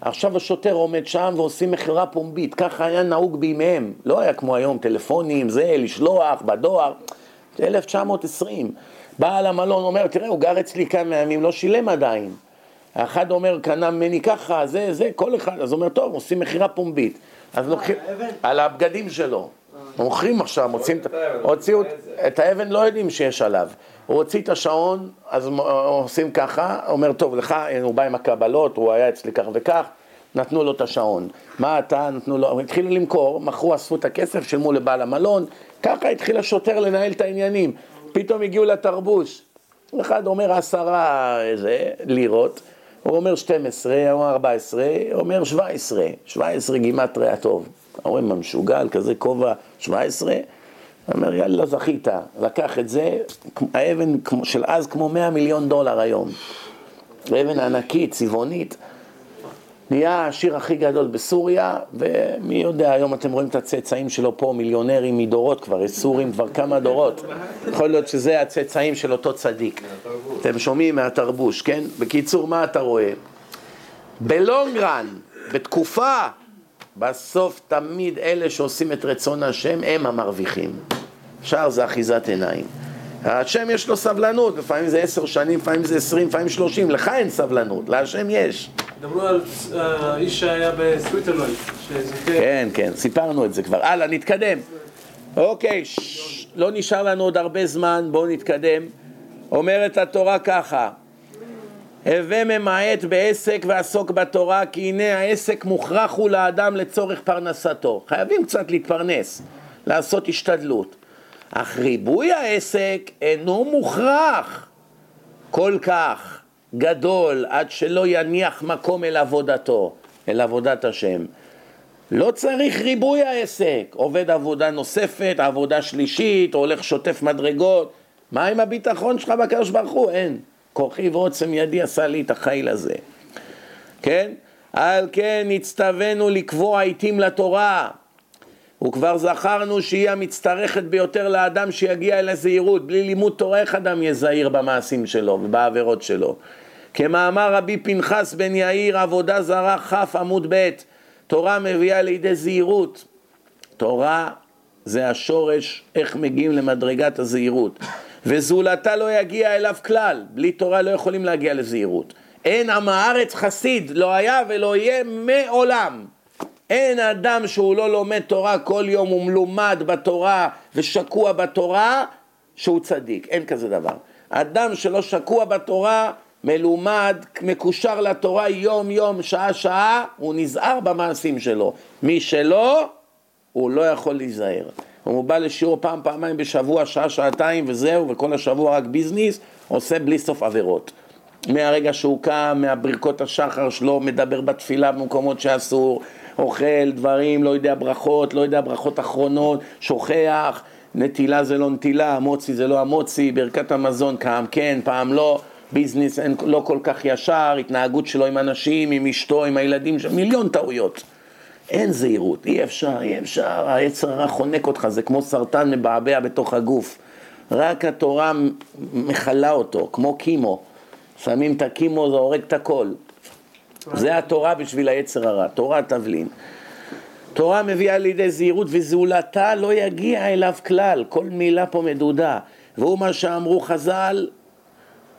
עכשיו השוטר עומד שם ועושים מכירה פומבית, ככה היה נהוג בימיהם, לא היה כמו היום טלפונים, זה, לשלוח, בדואר, 1920. בעל המלון אומר, תראה, הוא גר אצלי כמה ימים, לא שילם עדיין. האחד אומר, קנה ממני ככה, זה, זה, כל אחד, אז הוא אומר, טוב, עושים מכירה פומבית. אז לוקחים, על הבגדים שלו. מוכרים עכשיו, מוצאים, הוציאו, את האבן לא יודעים שיש עליו. הוא הוציא את השעון, אז עושים ככה, אומר, טוב, לך, הוא בא עם הקבלות, הוא היה אצלי כך וכך, נתנו לו את השעון. מה אתה, נתנו לו, התחילו למכור, מכרו, אספו את הכסף, שילמו לבעל המלון, ככה התחיל השוטר לנהל את העניינים. פתאום הגיעו לתרבוש. אחד אומר עשרה איזה, לירות, הוא אומר 12, הוא אומר 14, הוא אומר 17, 17 גימטרי הטוב. אומרים, מה משוגע, כזה כובע 17? אומר, יאללה, זכית. לקח את זה, האבן של אז כמו 100 מיליון דולר היום. אבן ענקית, צבעונית. נהיה העשיר הכי גדול בסוריה, ומי יודע, היום אתם רואים את הצאצאים שלו פה, מיליונרים מדורות כבר, יש סורים כבר כמה דורות. יכול להיות שזה הצאצאים של אותו צדיק. אתם שומעים מהתרבוש, כן? בקיצור, מה אתה רואה? בלונגרן, בתקופה, בסוף תמיד אלה שעושים את רצון השם הם המרוויחים. שאר זה אחיזת עיניים. השם יש לו סבלנות, לפעמים זה עשר שנים, לפעמים זה עשרים, לפעמים שלושים, לך אין סבלנות, להשם יש. דברו על האיש שהיה בסוויטרלנד. כן, כן, סיפרנו את זה כבר. הלאה, נתקדם. אוקיי, לא נשאר לנו עוד הרבה זמן, בואו נתקדם. אומרת התורה ככה, הווה ממעט בעסק ועסוק בתורה, כי הנה העסק מוכרח הוא לאדם לצורך פרנסתו. חייבים קצת להתפרנס, לעשות השתדלות. אך ריבוי העסק אינו מוכרח כל כך גדול עד שלא יניח מקום אל עבודתו, אל עבודת השם. לא צריך ריבוי העסק, עובד עבודה נוספת, עבודה שלישית, הולך שוטף מדרגות. מה עם הביטחון שלך בקדוש ברוך הוא? אין. כוחי ועוצם ידי עשה לי את החיל הזה. כן? על כן נצטווינו לקבוע עיתים לתורה. וכבר זכרנו שהיא המצטרכת ביותר לאדם שיגיע אל הזהירות. בלי לימוד תורה איך אדם יהיה זהיר במעשים שלו ובעבירות שלו. כמאמר רבי פנחס בן יאיר, עבודה זרה כ' עמוד ב', תורה מביאה לידי זהירות. תורה זה השורש איך מגיעים למדרגת הזהירות. וזולתה לא יגיע אליו כלל, בלי תורה לא יכולים להגיע לזהירות. אין עם הארץ חסיד, לא היה ולא יהיה מעולם. אין אדם שהוא לא לומד תורה כל יום ומלומד בתורה ושקוע בתורה, שהוא צדיק, אין כזה דבר. אדם שלא שקוע בתורה, מלומד, מקושר לתורה יום יום, שעה שעה, הוא נזהר במעשים שלו. מי שלא, הוא לא יכול להיזהר. הוא בא לשיעור פעם, פעמיים בשבוע, שעה, שעתיים וזהו, וכל השבוע רק ביזנס, עושה בלי סוף עבירות. מהרגע שהוא קם, מהברכות השחר שלו, מדבר בתפילה במקומות שאסור, אוכל דברים, לא יודע ברכות, לא יודע ברכות אחרונות, שוכח, נטילה זה לא נטילה, המוצי זה לא המוצי, ברכת המזון פעם כן, פעם לא, ביזנס אין, לא כל כך ישר, התנהגות שלו עם אנשים, עם אשתו, עם הילדים, מיליון טעויות. אין זהירות, אי אפשר, אי אפשר, היצר הרע חונק אותך, זה כמו סרטן מבעבע בתוך הגוף. רק התורה מכלה אותו, כמו קימו. שמים את הקימו, זה הורג את הכל. זה התורה בשביל היצר הרע, תורה תבלין. תורה מביאה לידי זהירות וזולתה לא יגיע אליו כלל, כל מילה פה מדודה. והוא מה שאמרו חז"ל,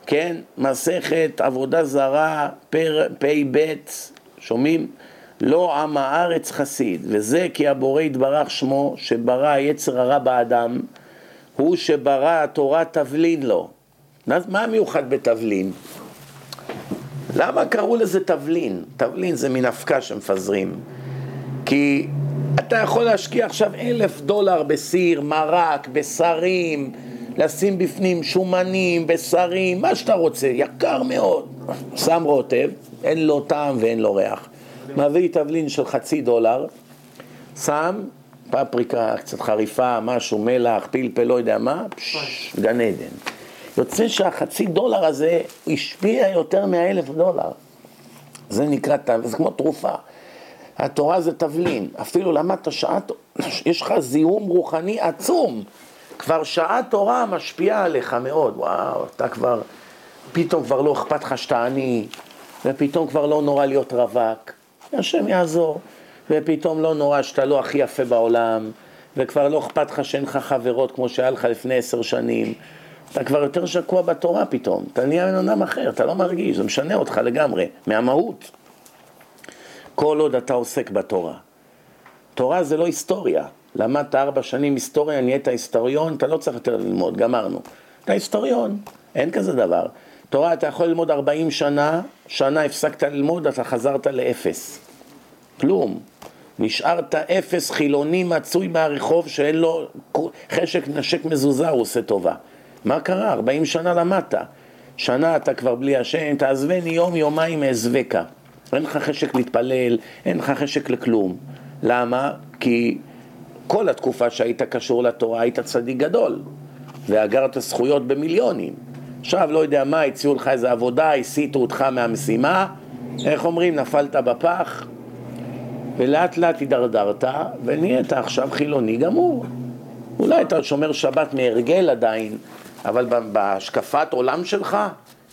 כן, מסכת עבודה זרה, פ"ב, שומעים? לא עם הארץ חסיד, וזה כי הבורא יתברך שמו, שברא היצר הרע באדם, הוא שברא התורה תבלין לו. מה מיוחד בתבלין? למה קראו לזה תבלין? תבלין זה מן אבקה שמפזרים. כי אתה יכול להשקיע עכשיו אלף דולר בסיר, מרק, בשרים, לשים בפנים שומנים, בשרים, מה שאתה רוצה, יקר מאוד. שם רוטב, אין לו טעם ואין לו ריח. מביא תבלין של חצי דולר, שם פפריקה קצת חריפה, משהו, מלח, פלפל, לא יודע מה, פשש, גן עדן. יוצא שהחצי דולר הזה השפיע יותר מהאלף דולר. זה נקרא, זה כמו תרופה. התורה זה תבלין, אפילו למדת שעה, יש לך זיהום רוחני עצום. כבר שעה תורה משפיעה עליך מאוד, וואו, אתה כבר, פתאום כבר לא אכפת לך שאתה עני, ופתאום כבר לא נורא להיות רווק, השם יעזור, ופתאום לא נורא שאתה לא הכי יפה בעולם, וכבר לא אכפת לך שאין לך חברות כמו שהיה לך לפני עשר שנים, אתה כבר יותר שקוע בתורה פתאום, אתה נהיה בן אדם אחר, אתה לא מרגיש, זה משנה אותך לגמרי, מהמהות. כל עוד אתה עוסק בתורה. תורה זה לא היסטוריה. למדת ארבע שנים היסטוריה, נהיית היסטוריון, אתה לא צריך יותר ללמוד, גמרנו. אתה היסטוריון, אין כזה דבר. תורה אתה יכול ללמוד ארבעים שנה, שנה הפסקת ללמוד, אתה חזרת לאפס. כלום. נשארת אפס חילוני מצוי מהרחוב שאין לו חשק נשק מזוזה, הוא עושה טובה. מה קרה? ארבעים שנה למדת. שנה אתה כבר בלי השם, תעזבני יום יומיים אעזבקה. אין לך חשק להתפלל, אין לך חשק לכלום. למה? כי כל התקופה שהיית קשור לתורה היית צדיק גדול, ואגרת זכויות במיליונים. עכשיו לא יודע מה, הציעו לך איזה עבודה, הסיטו אותך מהמשימה, איך אומרים, נפלת בפח, ולאט לאט הידרדרת, ונהיית עכשיו חילוני גמור. אולי אתה שומר שבת מהרגל עדיין, אבל בהשקפת עולם שלך,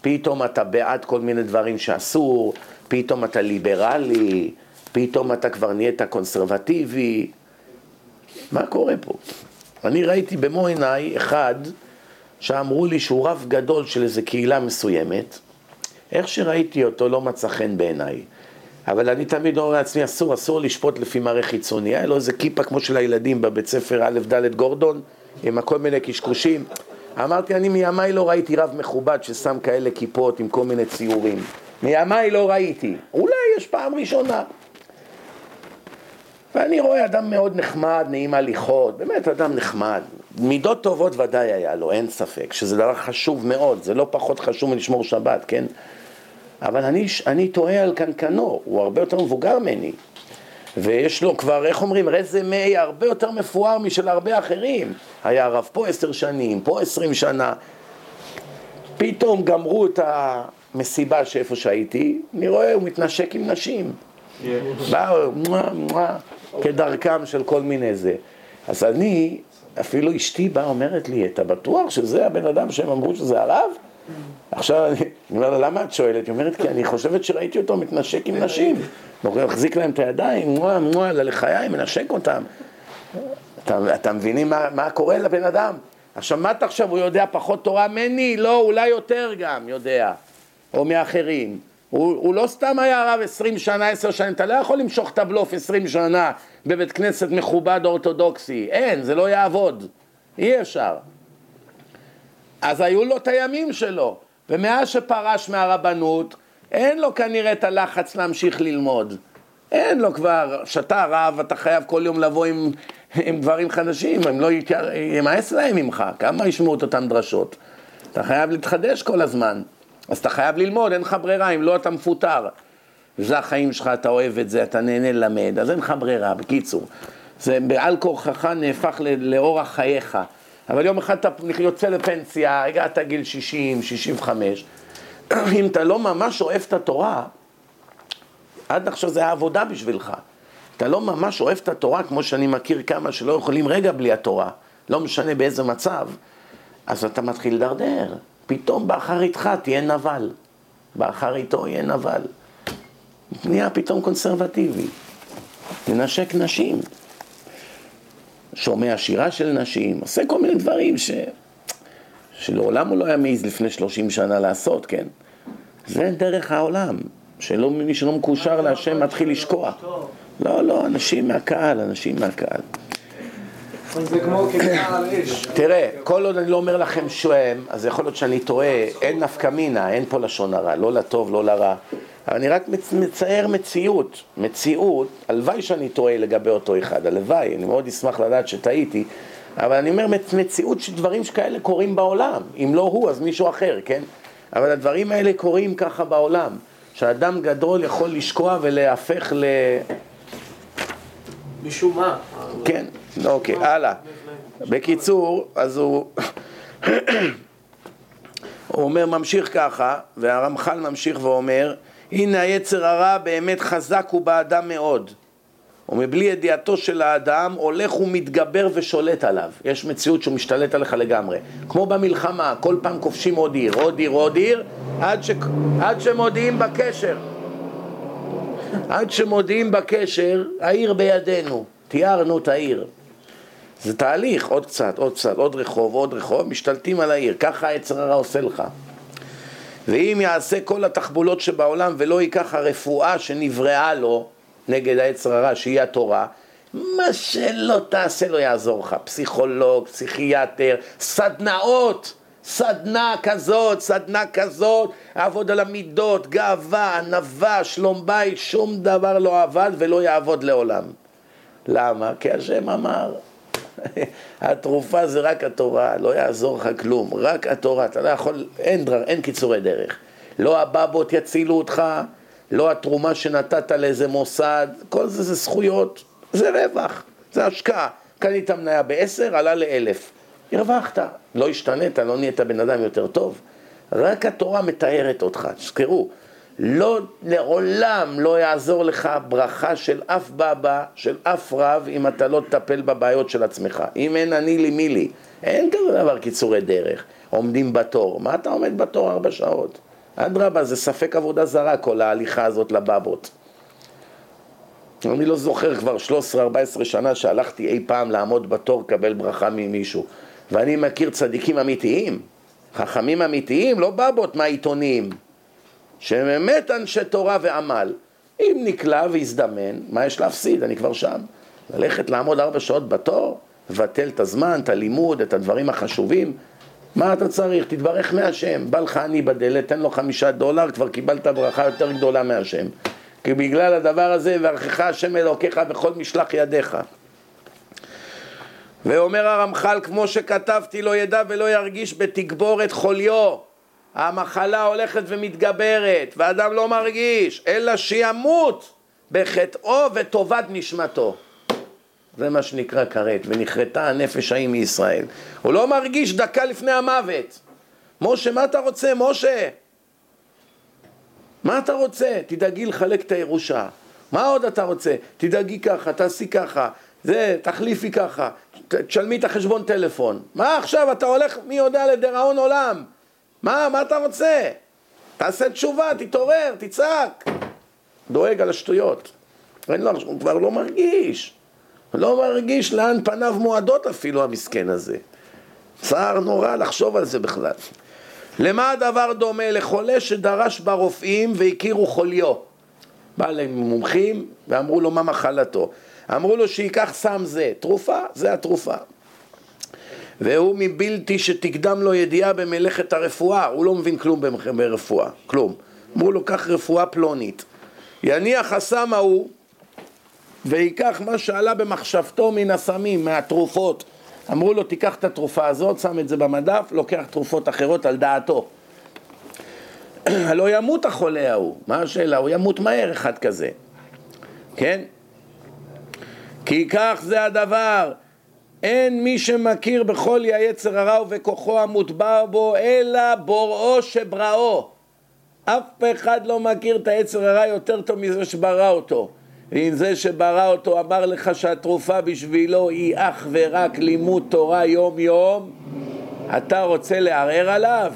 פתאום אתה בעד כל מיני דברים שאסור, פתאום אתה ליברלי, פתאום אתה כבר נהיית קונסרבטיבי. מה קורה פה? אני ראיתי במו עיניי אחד שאמרו לי שהוא רב גדול של איזו קהילה מסוימת, איך שראיתי אותו לא מצא חן בעיניי. אבל אני תמיד אומר לעצמי, אסור, אסור לשפוט לפי מראה חיצוני. היה לו איזה כיפה כמו של הילדים בבית ספר א' ד' גורדון, עם כל מיני קשקושים. אמרתי, אני מימיי לא ראיתי רב מכובד ששם כאלה כיפות עם כל מיני ציורים. מימיי לא ראיתי. אולי יש פעם ראשונה. ואני רואה אדם מאוד נחמד, נעים הליכות, באמת אדם נחמד. מידות טובות ודאי היה לו, אין ספק, שזה דבר חשוב מאוד, זה לא פחות חשוב מלשמור שבת, כן? אבל אני, אני תוהה על קנקנו, הוא הרבה יותר מבוגר ממני. ויש לו כבר, איך אומרים, רזמי הרבה יותר מפואר משל הרבה אחרים. היה הרב פה עשר שנים, פה עשרים שנה. פתאום גמרו את המסיבה שאיפה שהייתי, אני רואה, הוא מתנשק עם נשים. באו, מואה, מואה, כדרכם של כל מיני זה. אז אני, אפילו אשתי באה אומרת לי, אתה בטוח שזה הבן אדם שהם אמרו שזה הרב? עכשיו אני אומר לה, למה את שואלת? היא אומרת, כי אני חושבת שראיתי אותו מתנשק עם נשים. הוא מחזיק להם את הידיים, מואה, מואה, ללחיי, מנשק אותם. אתה, מבינים מה, קורה לבן אדם? עכשיו, מה אתה חושב, הוא יודע פחות תורה ממני? לא, אולי יותר גם יודע, או מאחרים. הוא, הוא לא סתם היה רב עשרים שנה, עשר שנים, אתה לא יכול למשוך את הבלוף עשרים שנה בבית כנסת מכובד אורתודוקסי, אין, זה לא יעבוד, אי אפשר. אז היו לו את הימים שלו, ומאז שפרש מהרבנות, אין לו כנראה את הלחץ להמשיך ללמוד. אין לו כבר, שאתה רב, אתה חייב כל יום לבוא עם, עם דברים חדשים, הם לא ימאס להם ממך, כמה ישמעו את אותן דרשות. אתה חייב להתחדש כל הזמן. אז אתה חייב ללמוד, אין לך ברירה, אם לא אתה מפוטר. זה החיים שלך, אתה אוהב את זה, אתה נהנה ללמד, אז אין לך ברירה, בקיצור. זה בעל כורחך נהפך לאורח חייך. אבל יום אחד אתה יוצא לפנסיה, הגעת גיל 60, 65, אם אתה לא ממש אוהב את התורה, עד עכשיו זה היה עבודה בשבילך. אתה לא ממש אוהב את התורה, כמו שאני מכיר כמה שלא יכולים רגע בלי התורה, לא משנה באיזה מצב, אז אתה מתחיל לדרדר. פתאום באחריתך תהיה נבל. באחריתו יהיה נבל. נהיה פתאום קונסרבטיבי. מנשק נשים. שומע שירה של נשים, עושה כל מיני דברים ש... שלעולם הוא לא היה מעז לפני 30 שנה לעשות, כן? זה דרך העולם, שלא, מי שלא מקושר להשם מתחיל לשקוע. לא, לא, אנשים מהקהל, אנשים מהקהל. זה כמו כיכר על אש. תראה, כל עוד אני לא אומר לכם שואם, אז יכול להיות שאני טועה, אין נפקא מינה, אין פה לשון הרע, לא לטוב, לא לרע. אבל אני רק מצייר מציאות, מציאות, הלוואי שאני טועה לגבי אותו אחד, הלוואי, אני מאוד אשמח לדעת שטעיתי, אבל אני אומר מציאות שדברים שכאלה קורים בעולם, אם לא הוא אז מישהו אחר, כן? אבל הדברים האלה קורים ככה בעולם, שאדם גדול יכול לשקוע ולהפך ל... משום מה. כן, אוקיי, הלאה. בקיצור, אז הוא... הוא אומר, ממשיך ככה, והרמח"ל ממשיך ואומר, הנה היצר הרע באמת חזק הוא באדם מאוד. ומבלי ידיעתו של האדם הולך ומתגבר ושולט עליו. יש מציאות שהוא משתלט עליך לגמרי. כמו במלחמה, כל פעם כובשים עוד עיר, עוד עיר, עוד עיר, עד, ש... עד שמודיעים בקשר. עד שמודיעים בקשר, העיר בידינו, תיארנו את העיר. זה תהליך, עוד קצת, עוד קצת, עוד רחוב, עוד רחוב, משתלטים על העיר, ככה היצר הרע עושה לך. ואם יעשה כל התחבולות שבעולם ולא ייקח הרפואה שנבראה לו נגד היצר הרע, שהיא התורה, מה שלא תעשה לא יעזור לך, פסיכולוג, פסיכיאטר, סדנאות, סדנה כזאת, סדנה כזאת, עבוד על המידות, גאווה, ענווה, שלום בית, שום דבר לא עבד ולא יעבוד לעולם. למה? כי השם אמר, התרופה זה רק התורה, לא יעזור לך כלום, רק התורה, אתה לא יכול, אין, דבר, אין קיצורי דרך. לא הבבות יצילו אותך, לא התרומה שנתת לאיזה מוסד, כל זה זה זכויות, זה רווח, זה השקעה. קנית מניה בעשר, עלה לאלף. הרווחת, לא השתנית, לא נהיית בן אדם יותר טוב. רק התורה מתארת אותך, תזכרו, לא, לעולם לא יעזור לך ברכה של אף בבא, של אף רב, אם אתה לא תטפל בבעיות של עצמך. אם אין אני לי מי לי, אין כזה דבר קיצורי דרך. עומדים בתור. מה אתה עומד בתור ארבע שעות? אדרבה, זה ספק עבודה זרה כל ההליכה הזאת לבבות. אני לא זוכר כבר 13-14 שנה שהלכתי אי פעם לעמוד בתור לקבל ברכה ממישהו. ואני מכיר צדיקים אמיתיים, חכמים אמיתיים, לא בבות מהעיתונים. שהם באמת אנשי תורה ועמל. אם נקלע והזדמן, מה יש להפסיד? אני כבר שם. ללכת לעמוד ארבע שעות בתור, לבטל את הזמן, את הלימוד, את הדברים החשובים. מה אתה צריך? תתברך מהשם. בא לך עני בדלת, תן לו חמישה דולר, כבר קיבלת ברכה יותר גדולה מהשם. כי בגלל הדבר הזה, וערכך השם אלוקיך בכל משלח ידיך. ואומר הרמח"ל, כמו שכתבתי, לא ידע ולא ירגיש בתגבורת חוליו. המחלה הולכת ומתגברת, ואדם לא מרגיש, אלא שימות בחטאו וטובת נשמתו. זה מה שנקרא כרת, ונכרתה הנפש ההיא מישראל. הוא לא מרגיש דקה לפני המוות. משה, מה אתה רוצה, משה? מה אתה רוצה? תדאגי לחלק את הירושה. מה עוד אתה רוצה? תדאגי ככה, תעשי ככה, זה, תחליפי ככה, תשלמי את החשבון טלפון. מה עכשיו, אתה הולך מי יודע לדיראון עולם. מה, מה אתה רוצה? תעשה תשובה, תתעורר, תצעק. דואג על השטויות. אין לו, הוא כבר לא מרגיש. לא מרגיש לאן פניו מועדות אפילו המסכן הזה. צער נורא לחשוב על זה בכלל. למה הדבר דומה? לחולה שדרש ברופאים והכירו חוליו. בא למומחים ואמרו לו מה מחלתו. אמרו לו שייקח סם זה, תרופה, זה התרופה. והוא מבלתי שתקדם לו ידיעה במלאכת הרפואה, הוא לא מבין כלום ברפואה, כלום. אמרו לו, קח רפואה פלונית. יניח הסם ההוא ויקח מה שעלה במחשבתו מן הסמים, מהתרופות. אמרו לו, תיקח את התרופה הזאת, שם את זה במדף, לוקח תרופות אחרות על דעתו. הלא ימות החולה ההוא, מה השאלה? הוא ימות מהר אחד כזה, כן? כי כך זה הדבר, אין מי שמכיר בחולי היצר הרע ובכוחו המוטבע בו, אלא בוראו שבראו. אף אחד לא מכיר את היצר הרע יותר טוב מזה שברא אותו. ואם זה שברא אותו אמר לך שהתרופה בשבילו היא אך ורק לימוד תורה יום יום, אתה רוצה לערער עליו?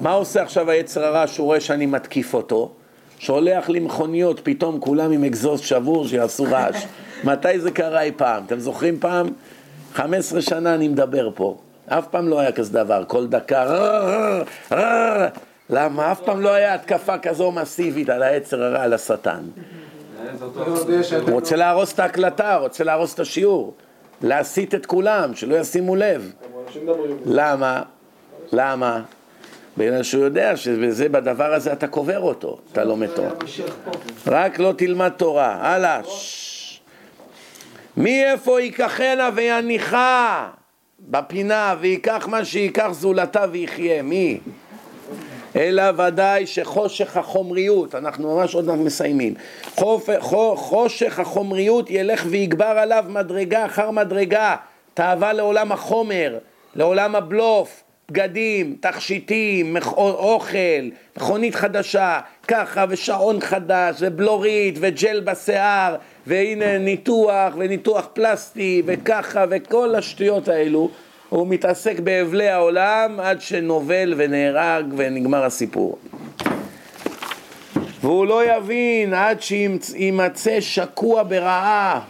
מה עושה עכשיו היצר הרע שהוא רואה שאני מתקיף אותו? שולח לי מכוניות פתאום כולם עם אגזוז שבור שיעשו רעש. מתי זה קרה אי פעם? אתם זוכרים פעם? 15 שנה אני מדבר פה, אף פעם לא היה כזה דבר, כל דקה למה? אף פעם לא היה התקפה כזו מסיבית על העצר הרע, על השטן. הוא רוצה להרוס את ההקלטה, רוצה להרוס את השיעור, להסיט את כולם, שלא ישימו לב. למה? למה? בגלל שהוא יודע שבזה, בדבר הזה אתה קובר אותו, אתה לומד תורה. רק לא תלמד תורה. הלאה. מי איפה ייקחנה ויניחה? בפינה ויקח מה שייקח זולתה ויחיה, מי? אלא ודאי שחושך החומריות, אנחנו ממש עוד מעט מסיימים, חופ, חושך החומריות ילך ויגבר עליו מדרגה אחר מדרגה, תאווה לעולם החומר, לעולם הבלוף, בגדים, תכשיטים, אוכל, מכונית חדשה, ככה, ושעון חדש, ובלורית, וג'ל בשיער, והנה ניתוח, וניתוח פלסטי, וככה, וכל השטויות האלו. הוא מתעסק באבלי העולם עד שנובל ונהרג ונגמר הסיפור. והוא לא יבין עד שימצא שקוע ברעה,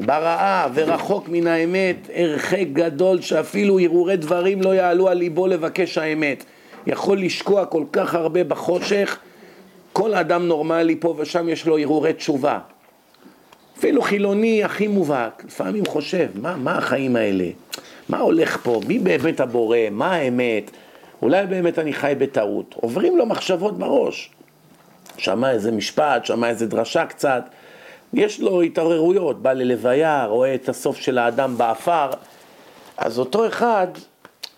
ברעה ורחוק מן האמת, הרחק גדול שאפילו הרהורי דברים לא יעלו על ליבו לבקש האמת. יכול לשקוע כל כך הרבה בחושך, כל אדם נורמלי פה ושם יש לו הרהורי תשובה. אפילו חילוני הכי מובהק, לפעמים חושב, מה, מה החיים האלה? מה הולך פה? מי באמת הבורא? מה האמת? אולי באמת אני חי בטעות. עוברים לו מחשבות בראש. שמע איזה משפט, שמע איזה דרשה קצת, יש לו התעוררויות, בא ללוויה, רואה את הסוף של האדם באפר, אז אותו אחד,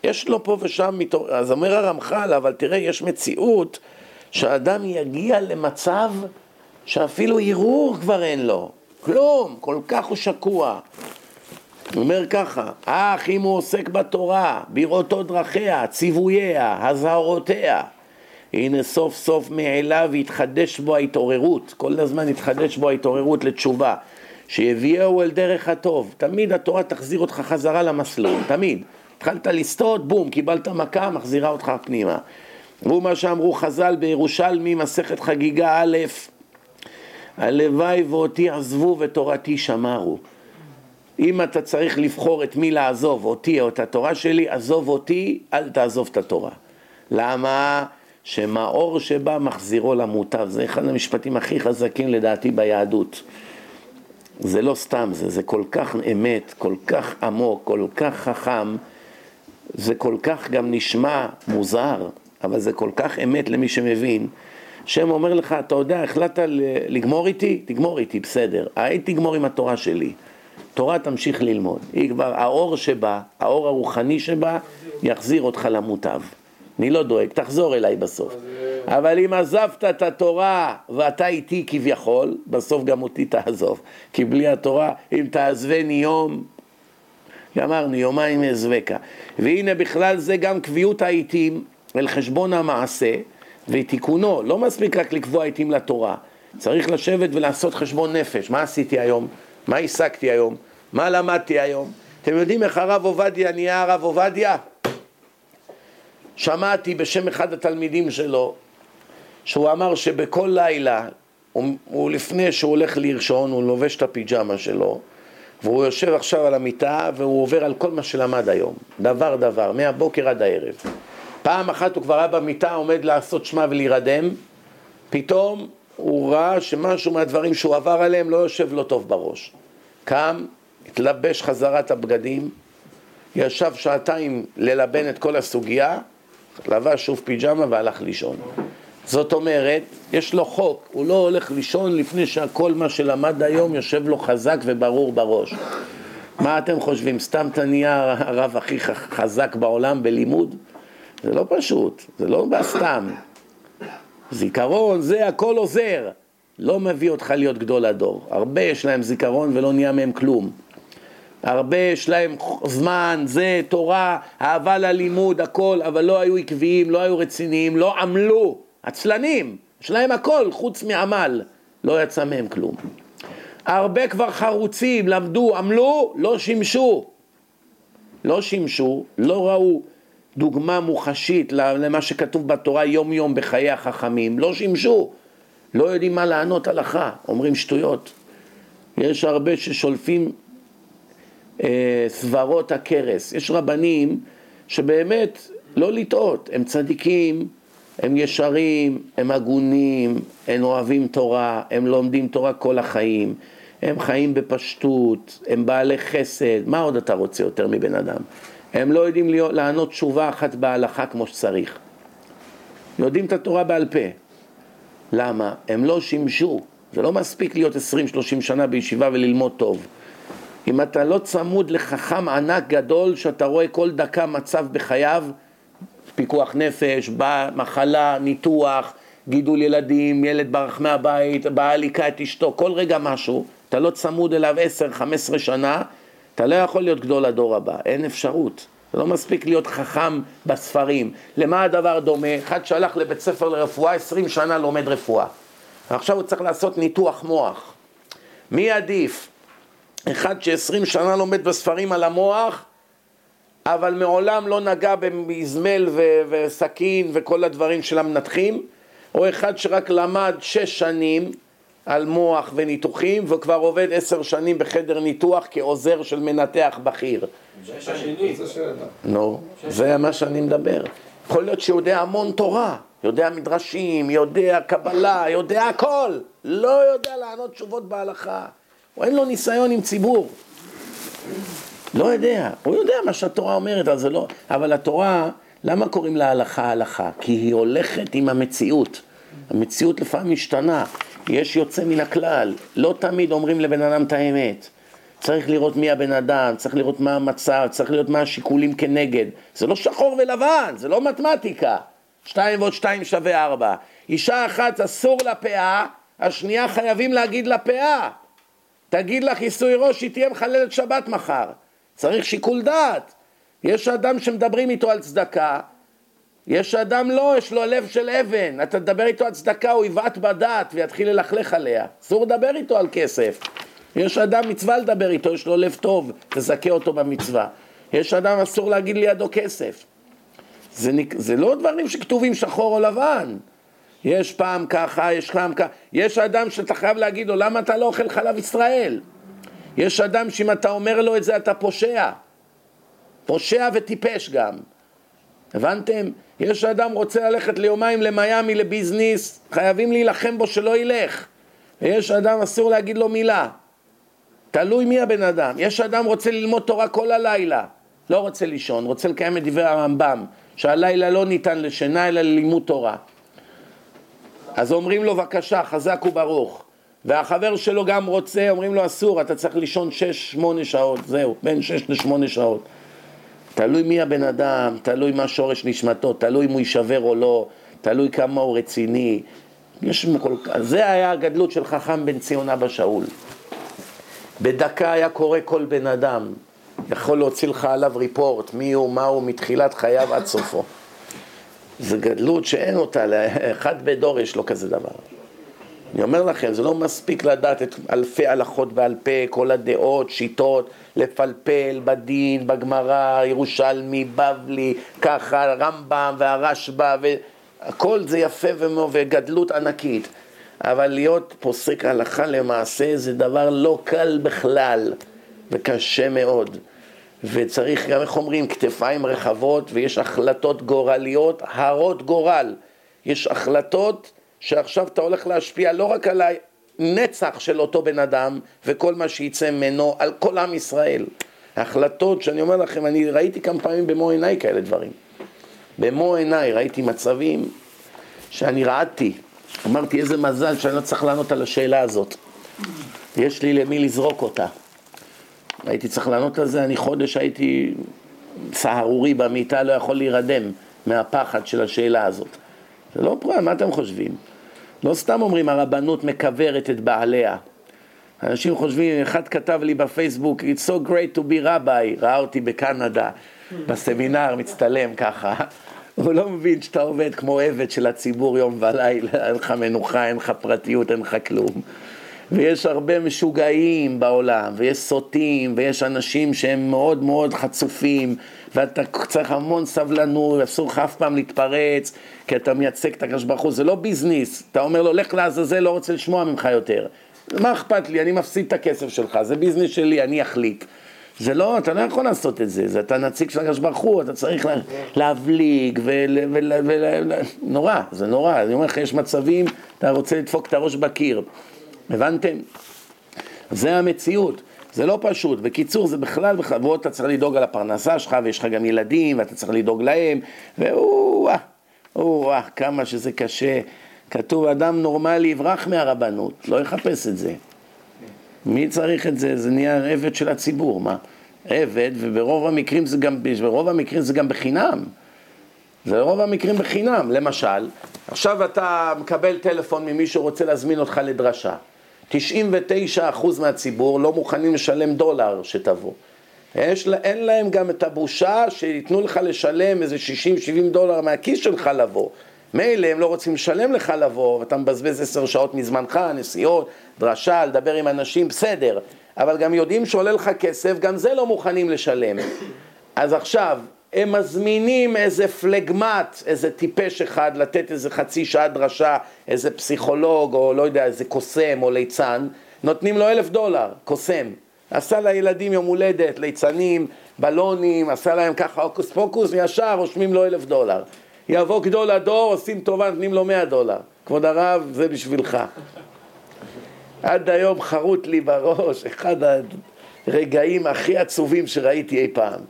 יש לו פה ושם, אז אומר הרמח"ל, אבל תראה, יש מציאות שהאדם יגיע למצב שאפילו ערעור כבר אין לו, כלום, כל כך הוא שקוע. הוא אומר ככה, אך אם הוא עוסק בתורה, בראותו דרכיה, ציווייה, אזהרותיה, הנה סוף סוף מאליו יתחדש בו ההתעוררות, כל הזמן יתחדש בו ההתעוררות לתשובה, שיביאהו אל דרך הטוב, תמיד התורה תחזיר אותך חזרה למסלול, תמיד. התחלת לסטות, בום, קיבלת מכה, מחזירה אותך פנימה. והוא מה שאמרו חז"ל בירושלמי, מסכת חגיגה א', הלוואי ואותי עזבו ותורתי שמרו. אם אתה צריך לבחור את מי לעזוב, אותי או את התורה שלי, עזוב אותי, אל תעזוב את התורה. למה? שמאור שבא מחזירו למוטב. זה אחד המשפטים הכי חזקים לדעתי ביהדות. זה לא סתם זה, זה כל כך אמת, כל כך עמוק, כל כך חכם, זה כל כך גם נשמע מוזר, אבל זה כל כך אמת למי שמבין. שם אומר לך, אתה יודע, החלטת לגמור איתי? תגמור איתי, בסדר. הייתי תגמור עם התורה שלי. תורה תמשיך ללמוד. היא כבר, האור שבה, האור הרוחני שבה, יחזיר אותך למוטב. אני לא דואג, תחזור אליי בסוף. אבל אם עזבת את התורה ואתה איתי כביכול, בסוף גם אותי תעזוב. כי בלי התורה, אם תעזבני יום, גמרנו, יומיים אעזבקה. והנה בכלל זה גם קביעות העיתים אל חשבון המעשה ותיקונו. לא מספיק רק לקבוע עיתים לתורה, צריך לשבת ולעשות חשבון נפש. מה עשיתי היום? מה השגתי היום? מה למדתי היום? אתם יודעים איך הרב עובדיה נהיה הרב עובדיה? שמעתי בשם אחד התלמידים שלו, שהוא אמר שבכל לילה, הוא, הוא לפני שהוא הולך לירשון, הוא לובש את הפיג'מה שלו, והוא יושב עכשיו על המיטה והוא עובר על כל מה שלמד היום, דבר דבר, מהבוקר עד הערב. פעם אחת הוא כבר היה במיטה, עומד לעשות שמע ולהירדם, פתאום הוא ראה שמשהו מהדברים שהוא עבר עליהם לא יושב לו טוב בראש. קם, התלבש חזרה את הבגדים, ישב שעתיים ללבן את כל הסוגיה, לבש שוב פיג'מה והלך לישון. זאת אומרת, יש לו חוק, הוא לא הולך לישון לפני שהכל מה שלמד היום יושב לו חזק וברור בראש. מה אתם חושבים, סתם אתה נהיה הרב הכי חזק בעולם בלימוד? זה לא פשוט, זה לא בא סתם. זיכרון, זה הכל עוזר. לא מביא אותך להיות גדול הדור. הרבה יש להם זיכרון ולא נהיה מהם כלום. הרבה יש להם זמן, זה, תורה, אהבה ללימוד, הכל, אבל לא היו עקביים, לא היו רציניים, לא עמלו, עצלנים, יש להם הכל חוץ מעמל, לא יצא מהם כלום. הרבה כבר חרוצים, למדו, עמלו, לא שימשו. לא שימשו, לא ראו דוגמה מוחשית למה שכתוב בתורה יום יום בחיי החכמים, לא שימשו, לא יודעים מה לענות הלכה, אומרים שטויות. יש הרבה ששולפים אה, סברות הכרס. יש רבנים שבאמת, לא לטעות, הם צדיקים, הם ישרים, הם הגונים, הם אוהבים תורה, הם לומדים תורה כל החיים, הם חיים בפשטות, הם בעלי חסד, מה עוד אתה רוצה יותר מבן אדם? הם לא יודעים לענות תשובה אחת בהלכה כמו שצריך. יודעים את התורה בעל פה. למה? הם לא שימשו. זה לא מספיק להיות 20-30 שנה בישיבה וללמוד טוב. אם אתה לא צמוד לחכם ענק גדול, שאתה רואה כל דקה מצב בחייו, פיקוח נפש, מחלה, ניתוח, גידול ילדים, ילד ברח מהבית, בעל היכה את אשתו, כל רגע משהו, אתה לא צמוד אליו 10-15 שנה, אתה לא יכול להיות גדול הדור הבא, אין אפשרות. זה לא מספיק להיות חכם בספרים. למה הדבר דומה? אחד שהלך לבית ספר לרפואה, 20 שנה לומד רפואה. ועכשיו הוא צריך לעשות ניתוח מוח. מי עדיף? אחד שעשרים שנה לומד בספרים על המוח, אבל מעולם לא נגע במזמל ו- וסכין וכל הדברים של המנתחים, או אחד שרק למד שש שנים על מוח וניתוחים, וכבר עובד עשר שנים בחדר ניתוח כעוזר של מנתח בכיר. נו, זה מה שאני מדבר. יכול להיות שיודע המון תורה, יודע מדרשים, יודע קבלה, יודע הכל, לא יודע לענות תשובות בהלכה. הוא אין לו ניסיון עם ציבור. לא יודע, הוא יודע מה שהתורה אומרת, אבל זה לא... אבל התורה, למה קוראים לה הלכה הלכה? כי היא הולכת עם המציאות. המציאות לפעמים משתנה, יש יוצא מן הכלל. לא תמיד אומרים לבן אדם את האמת. צריך לראות מי הבן אדם, צריך לראות מה המצב, צריך לראות מה השיקולים כנגד. זה לא שחור ולבן, זה לא מתמטיקה. שתיים ועוד שתיים שווה ארבע. אישה אחת אסור לפאה, השנייה חייבים להגיד לפאה. תגיד לה כיסוי ראש, היא תהיה מחללת שבת מחר. צריך שיקול דעת. יש אדם שמדברים איתו על צדקה, יש אדם לא, יש לו לב של אבן. אתה תדבר איתו על צדקה, הוא יבעט בדעת ויתחיל ללכלך עליה. אסור לדבר איתו על כסף. יש אדם מצווה לדבר איתו, יש לו לב טוב, תזכה אותו במצווה. יש אדם אסור להגיד לידו כסף. זה, זה לא דברים שכתובים שחור או לבן. יש פעם ככה, יש פעם ככה. יש אדם שאתה חייב להגיד לו, למה אתה לא אוכל חלב ישראל? יש אדם שאם אתה אומר לו את זה אתה פושע. פושע וטיפש גם. הבנתם? יש אדם רוצה ללכת ליומיים למיאמי לביזניס, חייבים להילחם בו שלא ילך. ויש אדם אסור להגיד לו מילה. תלוי מי הבן אדם. יש אדם רוצה ללמוד תורה כל הלילה, לא רוצה לישון, רוצה לקיים את דברי הרמב"ם, שהלילה לא ניתן לשינה אלא ללימוד תורה. אז אומרים לו בבקשה, חזק וברוך. והחבר שלו גם רוצה, אומרים לו אסור, אתה צריך לישון שש, שמונה שעות, זהו, בין שש לשמונה שעות. תלוי מי הבן אדם, תלוי מה שורש נשמתו, תלוי אם הוא יישבר או לא, תלוי כמה הוא רציני. יש כל... זה היה הגדלות של חכם בן ציון אבא שאול. בדקה היה קורא כל בן אדם, יכול להוציא לך עליו ריפורט, מי הוא, מה הוא, מתחילת חייו עד סופו. זו גדלות שאין אותה, אחד בדור יש לו כזה דבר. אני אומר לכם, זה לא מספיק לדעת את אלפי הלכות בעל פה, כל הדעות, שיטות, לפלפל בדין, בגמרא, ירושלמי, בבלי, ככה, רמב"ם והרשב"א, והכל זה יפה וגדלות ענקית. אבל להיות פוסק הלכה למעשה זה דבר לא קל בכלל, וקשה מאוד. וצריך גם, איך אומרים, כתפיים רחבות, ויש החלטות גורליות, הרות גורל. יש החלטות שעכשיו אתה הולך להשפיע לא רק על הנצח של אותו בן אדם וכל מה שיצא ממנו, על כל עם ישראל. החלטות שאני אומר לכם, אני ראיתי כמה פעמים במו עיניי כאלה דברים. במו עיניי ראיתי מצבים שאני רעדתי. אמרתי, איזה מזל שאני לא צריך לענות על השאלה הזאת. יש לי למי לזרוק אותה. הייתי צריך לענות על זה, אני חודש הייתי סהרורי במיטה, לא יכול להירדם מהפחד של השאלה הזאת. זה לא פרעה, מה אתם חושבים? לא סתם אומרים הרבנות מקברת את בעליה. אנשים חושבים, אחד כתב לי בפייסבוק, It's so great to be rabbi, ראה אותי בקנדה, בסמינר, מצטלם ככה. הוא לא מבין שאתה עובד כמו עבד של הציבור יום ולילה, אין לך מנוחה, אין לך פרטיות, אין לך כלום. ויש הרבה משוגעים בעולם, ויש סוטים, ויש אנשים שהם מאוד מאוד חצופים, ואתה צריך המון סבלנות, אסור לך אף פעם להתפרץ, כי אתה מייצג את הקדוש ברוך הוא, זה לא ביזנס, אתה אומר לו, לך לעזאזל, לא רוצה לשמוע ממך יותר. מה אכפת לי, אני מפסיד את הכסף שלך, זה ביזנס שלי, אני אחליט. זה לא, אתה לא יכול לעשות את זה, זה אתה נציג של הקדוש ברוך הוא, אתה צריך לה, להבליג, ול, ול, ול, ול, נורא, זה נורא, אני אומר לך, יש מצבים, אתה רוצה לדפוק את הראש בקיר. הבנתם? זה המציאות, זה לא פשוט. בקיצור, זה בכלל, בכלל, ועוד אתה צריך לדאוג על הפרנסה שלך, ויש לך גם ילדים, ואתה צריך לדאוג להם, ואו-אה, או-אה, כמה שזה קשה. כתוב, אדם נורמלי יברח מהרבנות, לא יחפש את זה. מי צריך את זה? זה נהיה עבד של הציבור, מה? עבד, וברוב המקרים זה גם, ברוב המקרים זה גם בחינם. זה רוב המקרים בחינם. למשל, עכשיו אתה מקבל טלפון ממי שרוצה להזמין אותך לדרשה. 99% מהציבור לא מוכנים לשלם דולר שתבוא. יש, אין להם גם את הבושה שייתנו לך לשלם איזה 60-70 דולר מהכיס שלך לבוא. מילא הם לא רוצים לשלם לך לבוא, ואתה מבזבז עשר שעות מזמנך, נסיעות, דרשה, לדבר עם אנשים, בסדר. אבל גם יודעים שעולה לך כסף, גם זה לא מוכנים לשלם. אז עכשיו, הם מזמינים איזה פלגמט, איזה טיפש אחד, לתת איזה חצי שעה דרשה, איזה פסיכולוג, או לא יודע, איזה קוסם או ליצן, נותנים לו אלף דולר, קוסם. עשה לילדים יום הולדת, ליצנים, בלונים, עשה להם ככה הוקוס פוקוס, וישר רושמים לו אלף דולר. יבוא גדול הדור, עושים טובה, נותנים לו מאה דולר. כבוד הרב, זה בשבילך. עד היום חרוט לי בראש, אחד הרגעים הכי עצובים שראיתי אי פעם.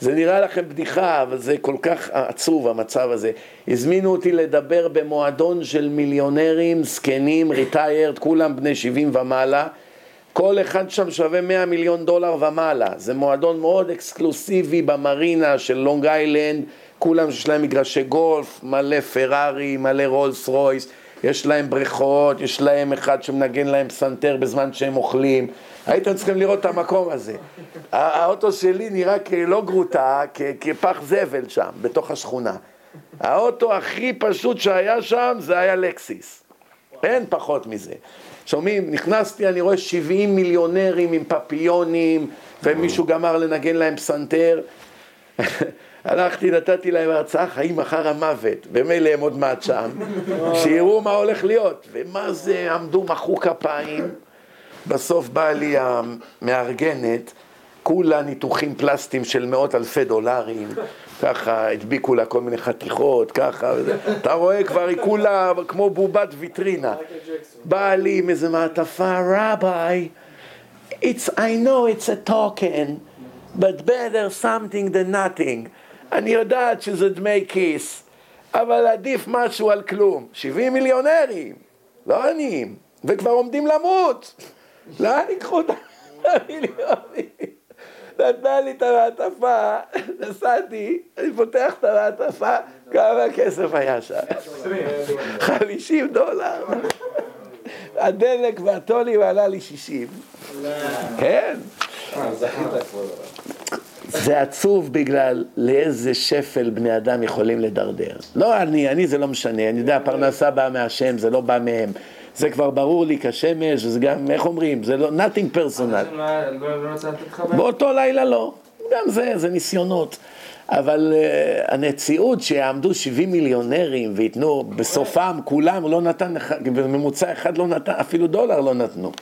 זה נראה לכם בדיחה, אבל זה כל כך עצוב המצב הזה. הזמינו אותי לדבר במועדון של מיליונרים, זקנים, retired, כולם בני 70 ומעלה. כל אחד שם שווה 100 מיליון דולר ומעלה. זה מועדון מאוד אקסקלוסיבי במרינה של לונג איילנד, כולם יש להם מגרשי גולף, מלא פרארי, מלא רולס רויס, יש להם בריכות, יש להם אחד שמנגן להם פסנתר בזמן שהם אוכלים. הייתם צריכים לראות את המקום הזה. האוטו שלי נראה כלא גרוטה, כפח זבל שם, בתוך השכונה. האוטו הכי פשוט שהיה שם זה היה לקסיס. אין פחות מזה. שומעים, נכנסתי, אני רואה 70 מיליונרים עם פפיונים, ומישהו גמר לנגן להם פסנתר. הלכתי, נתתי להם הרצאה חיים אחר המוות, במילא הם עוד מעט שם, שיראו מה הולך להיות. ומה זה, עמדו, מחאו כפיים, בסוף באה לי המארגנת, כולה ניתוחים פלסטיים של מאות אלפי דולרים, ככה הדביקו לה כל מיני חתיכות, ככה. אתה רואה כבר היא כולה כמו בובת ויטרינה. באה לי עם איזה מעטפה, רביי, it's, I know it's a token, but better something than nothing. אני יודעת שזה דמי כיס, אבל עדיף משהו על כלום. 70 מיליונרים, לא עניים, וכבר עומדים למות. לאן ייקחו את המיליונים? נתנה לי את המעטפה, נסעתי, אני פותח את המעטפה, כמה כסף היה שם? 50 דולר. הדלק והטונים עלה לי 60. כן. זה עצוב בגלל לאיזה שפל בני אדם יכולים לדרדר. לא אני, אני זה לא משנה, אני יודע, הפרנסה באה מהשם, זה לא בא מהם. זה כבר ברור לי כשמש, זה גם, איך אומרים, זה לא, nothing personal. באותו לילה לא, גם זה, זה ניסיונות. אבל uh, הנציאות שיעמדו 70 מיליונרים וייתנו בסופם, כולם, לא נתן, בממוצע אחד לא נתן, אפילו דולר לא נתנו.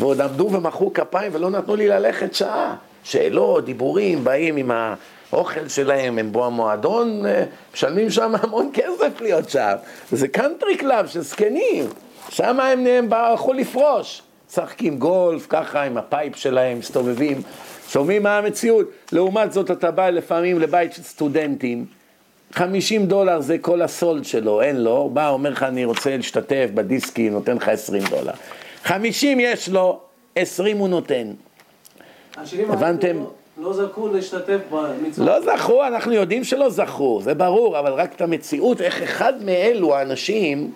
ועוד עמדו ומחאו כפיים ולא נתנו לי ללכת שעה. שאלות, דיבורים, באים עם האוכל שלהם, הם בו המועדון, אה, משלמים שם המון כסף להיות שם. זה country club של זקנים. שם הם, הם הלכו לפרוש. משחקים גולף, ככה עם ה pipe שלהם, מסתובבים, שומעים מה המציאות. לעומת זאת, אתה בא לפעמים לבית של סטודנטים, 50 דולר זה כל הסאלד שלו, אין לו, בא, אומר לך, אני רוצה להשתתף בדיסקי, נותן לך 20 דולר. 50 יש לו, 20 הוא נותן. הבנתם? לא זכו להשתתף במצוות. לא זכו, אנחנו יודעים שלא זכו, זה ברור, אבל רק את המציאות, איך אחד מאלו האנשים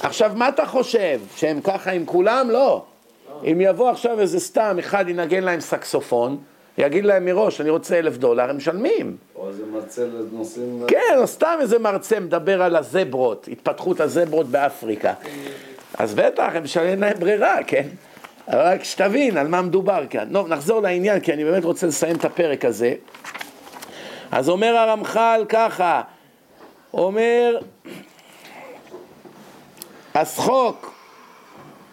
עכשיו, מה אתה חושב? שהם ככה עם כולם? לא. אם יבוא עכשיו איזה סתם, אחד ינגן להם סקסופון, יגיד להם מראש, אני רוצה אלף דולר, הם משלמים. או איזה מרצה לנושאים... כן, או סתם איזה מרצה מדבר על הזברות, התפתחות הזברות באפריקה. אז בטח, הם משלמים להם ברירה, כן? רק שתבין על מה מדובר כאן. טוב, נחזור לעניין, כי אני באמת רוצה לסיים את הפרק הזה. אז אומר הרמח"ל ככה, אומר, השחוק,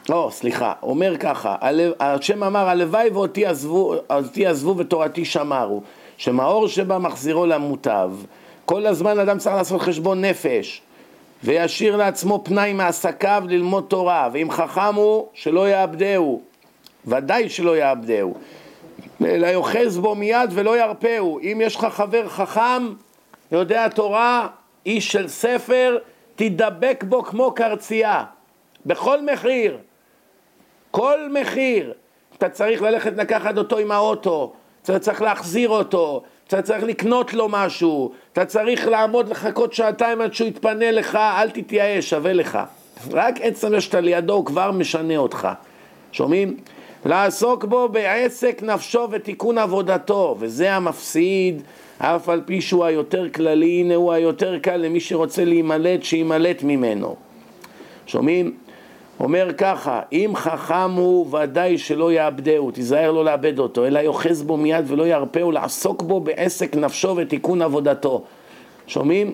לא, סליחה, אומר ככה, השם אמר, הלוואי ואותי עזבו, אותי עזבו ותורתי שמרו, שמאור שבה מחזירו למוטב. כל הזמן אדם צריך לעשות חשבון נפש, וישאיר לעצמו פנאי מעסקיו ללמוד תורה, ואם חכם הוא, שלא יאבדהו, ודאי שלא יאבדהו, אלא יאחז בו מיד ולא ירפהו. אם יש לך חבר חכם, יודע תורה, איש של ספר, תדבק בו כמו קרצייה, בכל מחיר, כל מחיר. אתה צריך ללכת לקחת אותו עם האוטו, אתה צריך להחזיר אותו, אתה צריך לקנות לו משהו, אתה צריך לעמוד לחכות שעתיים עד שהוא יתפנה לך, אל תתייאש, שווה לך. רק עצם שאתה לידו הוא כבר משנה אותך. שומעים? לעסוק בו בעסק נפשו ותיקון עבודתו, וזה המפסיד, אף על פי שהוא היותר כללי, הנה הוא היותר קל למי שרוצה להימלט, שימלט ממנו. שומעים? אומר ככה, אם חכם הוא ודאי שלא יאבדהו, תיזהר לא לאבד אותו, אלא יאחז בו מיד ולא ירפהו, לעסוק בו בעסק נפשו ותיקון עבודתו. שומעים?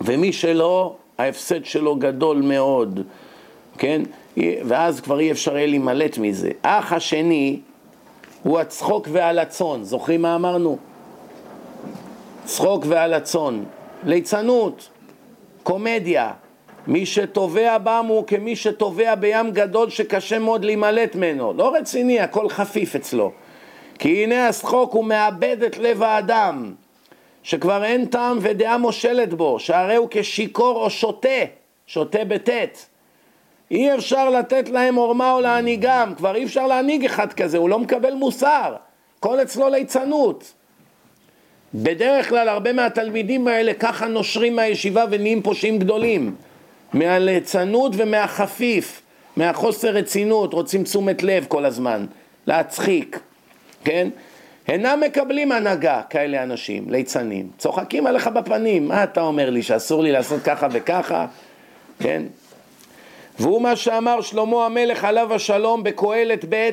ומי שלא, ההפסד שלו גדול מאוד, כן? ואז כבר אי אפשר יהיה להימלט מזה. אח השני הוא הצחוק והלצון, זוכרים מה אמרנו? צחוק והלצון, ליצנות, קומדיה. מי שטובע בם הוא כמי שטובע בים גדול שקשה מאוד להימלט ממנו. לא רציני, הכל חפיף אצלו. כי הנה השחוק הוא מאבד את לב האדם, שכבר אין טעם ודעה מושלת בו, שהרי הוא כשיכור או שותה, שותה בטית. אי אפשר לתת להם עורמה או להנהיגם, כבר אי אפשר להנהיג אחד כזה, הוא לא מקבל מוסר, כל אצלו ליצנות. בדרך כלל הרבה מהתלמידים האלה ככה נושרים מהישיבה ונהיים פושעים גדולים. מהליצנות ומהחפיף, מהחוסר רצינות, רוצים תשומת לב כל הזמן, להצחיק, כן? אינם מקבלים הנהגה כאלה אנשים, ליצנים, צוחקים עליך בפנים, מה אתה אומר לי, שאסור לי לעשות ככה וככה, כן? והוא מה שאמר שלמה המלך עליו השלום בקהלת ב'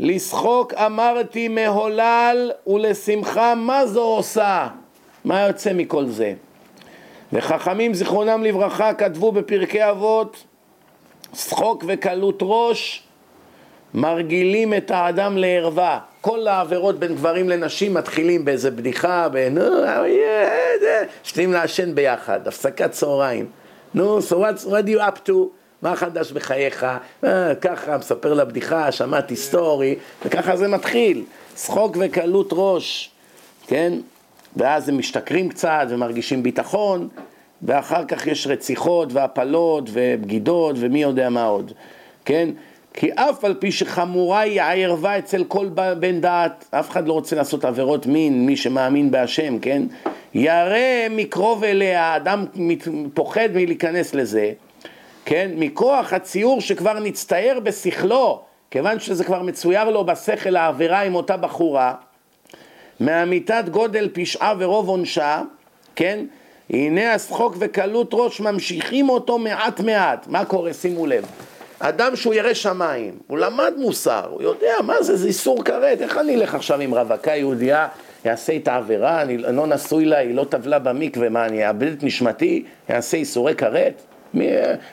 לשחוק אמרתי מהולל ולשמחה מה זו עושה? מה יוצא מכל זה? וחכמים זיכרונם לברכה כתבו בפרקי אבות שחוק וקלות ראש מרגילים את האדם לערווה. כל העבירות בין גברים לנשים מתחילים באיזה בדיחה, נו, שתים לעשן ביחד, הפסקת צהריים. נו, so what, what you up to? מה חדש בחייך? אה, ככה, מספר לה בדיחה, שמעתי סטורי, וככה זה מתחיל. שחוק וקלות ראש, כן? ואז הם משתכרים קצת ומרגישים ביטחון, ואחר כך יש רציחות והפלות ובגידות ומי יודע מה עוד, כן? כי אף על פי שחמורה היא הערווה אצל כל בן דעת, אף אחד לא רוצה לעשות עבירות מין, מי שמאמין בהשם, כן? ירא מקרוב אליה, האדם פוחד מלהיכנס לזה, כן? מכוח הציור שכבר נצטייר בשכלו, כיוון שזה כבר מצויר לו בשכל העבירה עם אותה בחורה, מאמיתת גודל פשעה ורוב עונשה, כן? הנה השחוק וקלות ראש ממשיכים אותו מעט מעט. מה קורה? שימו לב. אדם שהוא ירא שמיים, הוא למד מוסר, הוא יודע מה זה, זה איסור כרת, איך אני אלך עכשיו עם רווקה יהודייה, יעשה את העבירה, אני לא נשוי לה, היא לא טבלה במקווה, מה, אני אאבד את נשמתי, יעשה איסורי כרת? מי,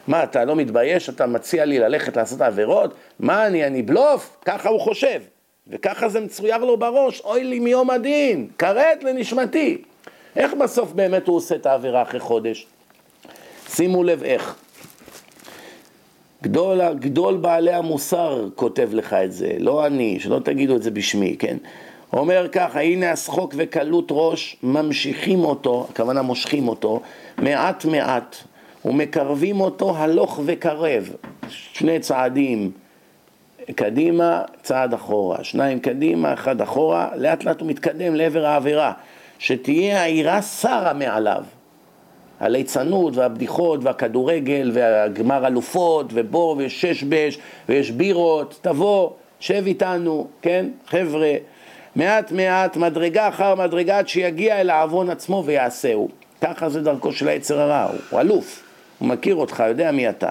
מה, אתה לא מתבייש? אתה מציע לי ללכת לעשות עבירות? מה, אני, אני בלוף? ככה הוא חושב. וככה זה מצויר לו בראש, אוי לי מיום הדין, כרת לנשמתי. איך בסוף באמת הוא עושה את העבירה אחרי חודש? שימו לב איך. גדול, גדול בעלי המוסר כותב לך את זה, לא אני, שלא תגידו את זה בשמי, כן? אומר ככה, הנה השחוק וקלות ראש, ממשיכים אותו, הכוונה מושכים אותו, מעט מעט, ומקרבים אותו הלוך וקרב, שני צעדים קדימה, צעד אחורה, שניים קדימה, אחד אחורה, לאט לאט הוא מתקדם לעבר העבירה. שתהיה העירה שרה מעליו. הליצנות והבדיחות והכדורגל והגמר אלופות ובור ויש שש בש ויש בירות, תבוא, שב איתנו, כן? חבר'ה, מעט מעט, מדרגה אחר מדרגה עד שיגיע אל העוון עצמו ויעשהו. ככה זה דרכו של היצר הרע, הוא, אלוף, הוא מכיר אותך, יודע מי אתה.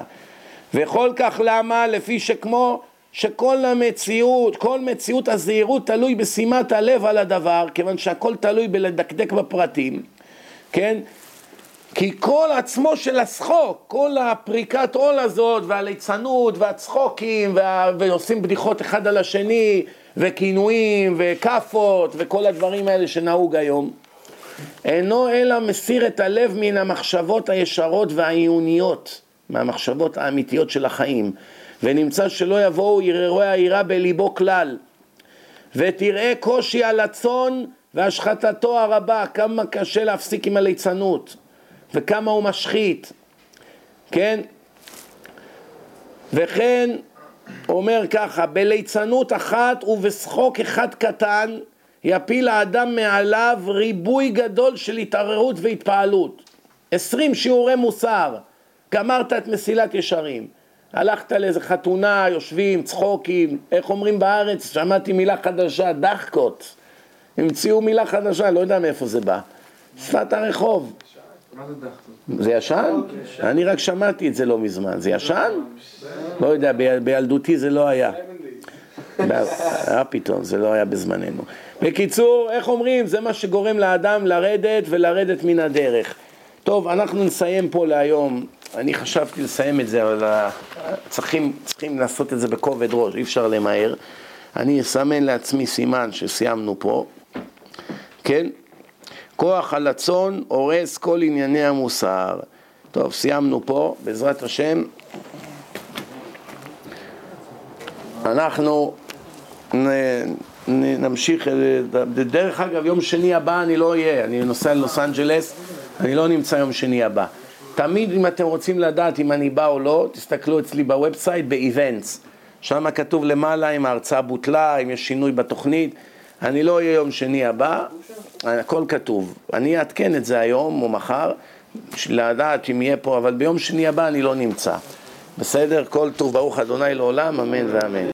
וכל כך למה? לפי שכמו שכל המציאות, כל מציאות הזהירות תלוי בשימת הלב על הדבר, כיוון שהכל תלוי בלדקדק בפרטים, כן? כי כל עצמו של הצחוק, כל הפריקת עול הזאת והליצנות והצחוקים וה... ועושים בדיחות אחד על השני וכינויים וכאפות וכל הדברים האלה שנהוג היום, אינו אלא מסיר את הלב מן המחשבות הישרות והעיוניות, מהמחשבות האמיתיות של החיים. ונמצא שלא יבואו הרהורי העירה בליבו כלל. ותראה קושי הלצון והשחתתו הרבה, כמה קשה להפסיק עם הליצנות, וכמה הוא משחית, כן? וכן אומר ככה, בליצנות אחת ובשחוק אחד קטן יפיל האדם מעליו ריבוי גדול של התערערות והתפעלות. עשרים שיעורי מוסר, גמרת את מסילת ישרים. הלכת לאיזה חתונה, יושבים, צחוקים, איך אומרים בארץ? שמעתי מילה חדשה, דחקות. המציאו מילה חדשה, לא יודע מאיפה זה בא. שפת הרחוב. זה ישן? אני רק שמעתי את זה לא מזמן. זה ישן? לא יודע, בילדותי זה לא היה. מה פתאום, זה לא היה בזמננו. בקיצור, איך אומרים? זה מה שגורם לאדם לרדת ולרדת מן הדרך. טוב, אנחנו נסיים פה להיום. אני חשבתי לסיים את זה, אבל אה, צריכים, צריכים לעשות את זה בכובד ראש, אי אפשר למהר. אני אסמן לעצמי סימן שסיימנו פה, כן? כוח הלצון הורס כל ענייני המוסר. טוב, סיימנו פה, בעזרת השם. אנחנו נ, נ, נמשיך, אה, דרך אגב, יום שני הבא אני לא אהיה, אני נוסע ללוס אנג'לס, אני לא נמצא יום שני הבא. תמיד אם אתם רוצים לדעת אם אני בא או לא, תסתכלו אצלי ב website ב-Events. שם כתוב למעלה אם ההרצאה בוטלה, אם יש שינוי בתוכנית. אני לא אהיה יום שני הבא, הכל כתוב. אני אעדכן את זה היום או מחר, לדעת אם יהיה פה, אבל ביום שני הבא אני לא נמצא. בסדר? כל טוב ברוך אדוני לעולם, אמן ואמן.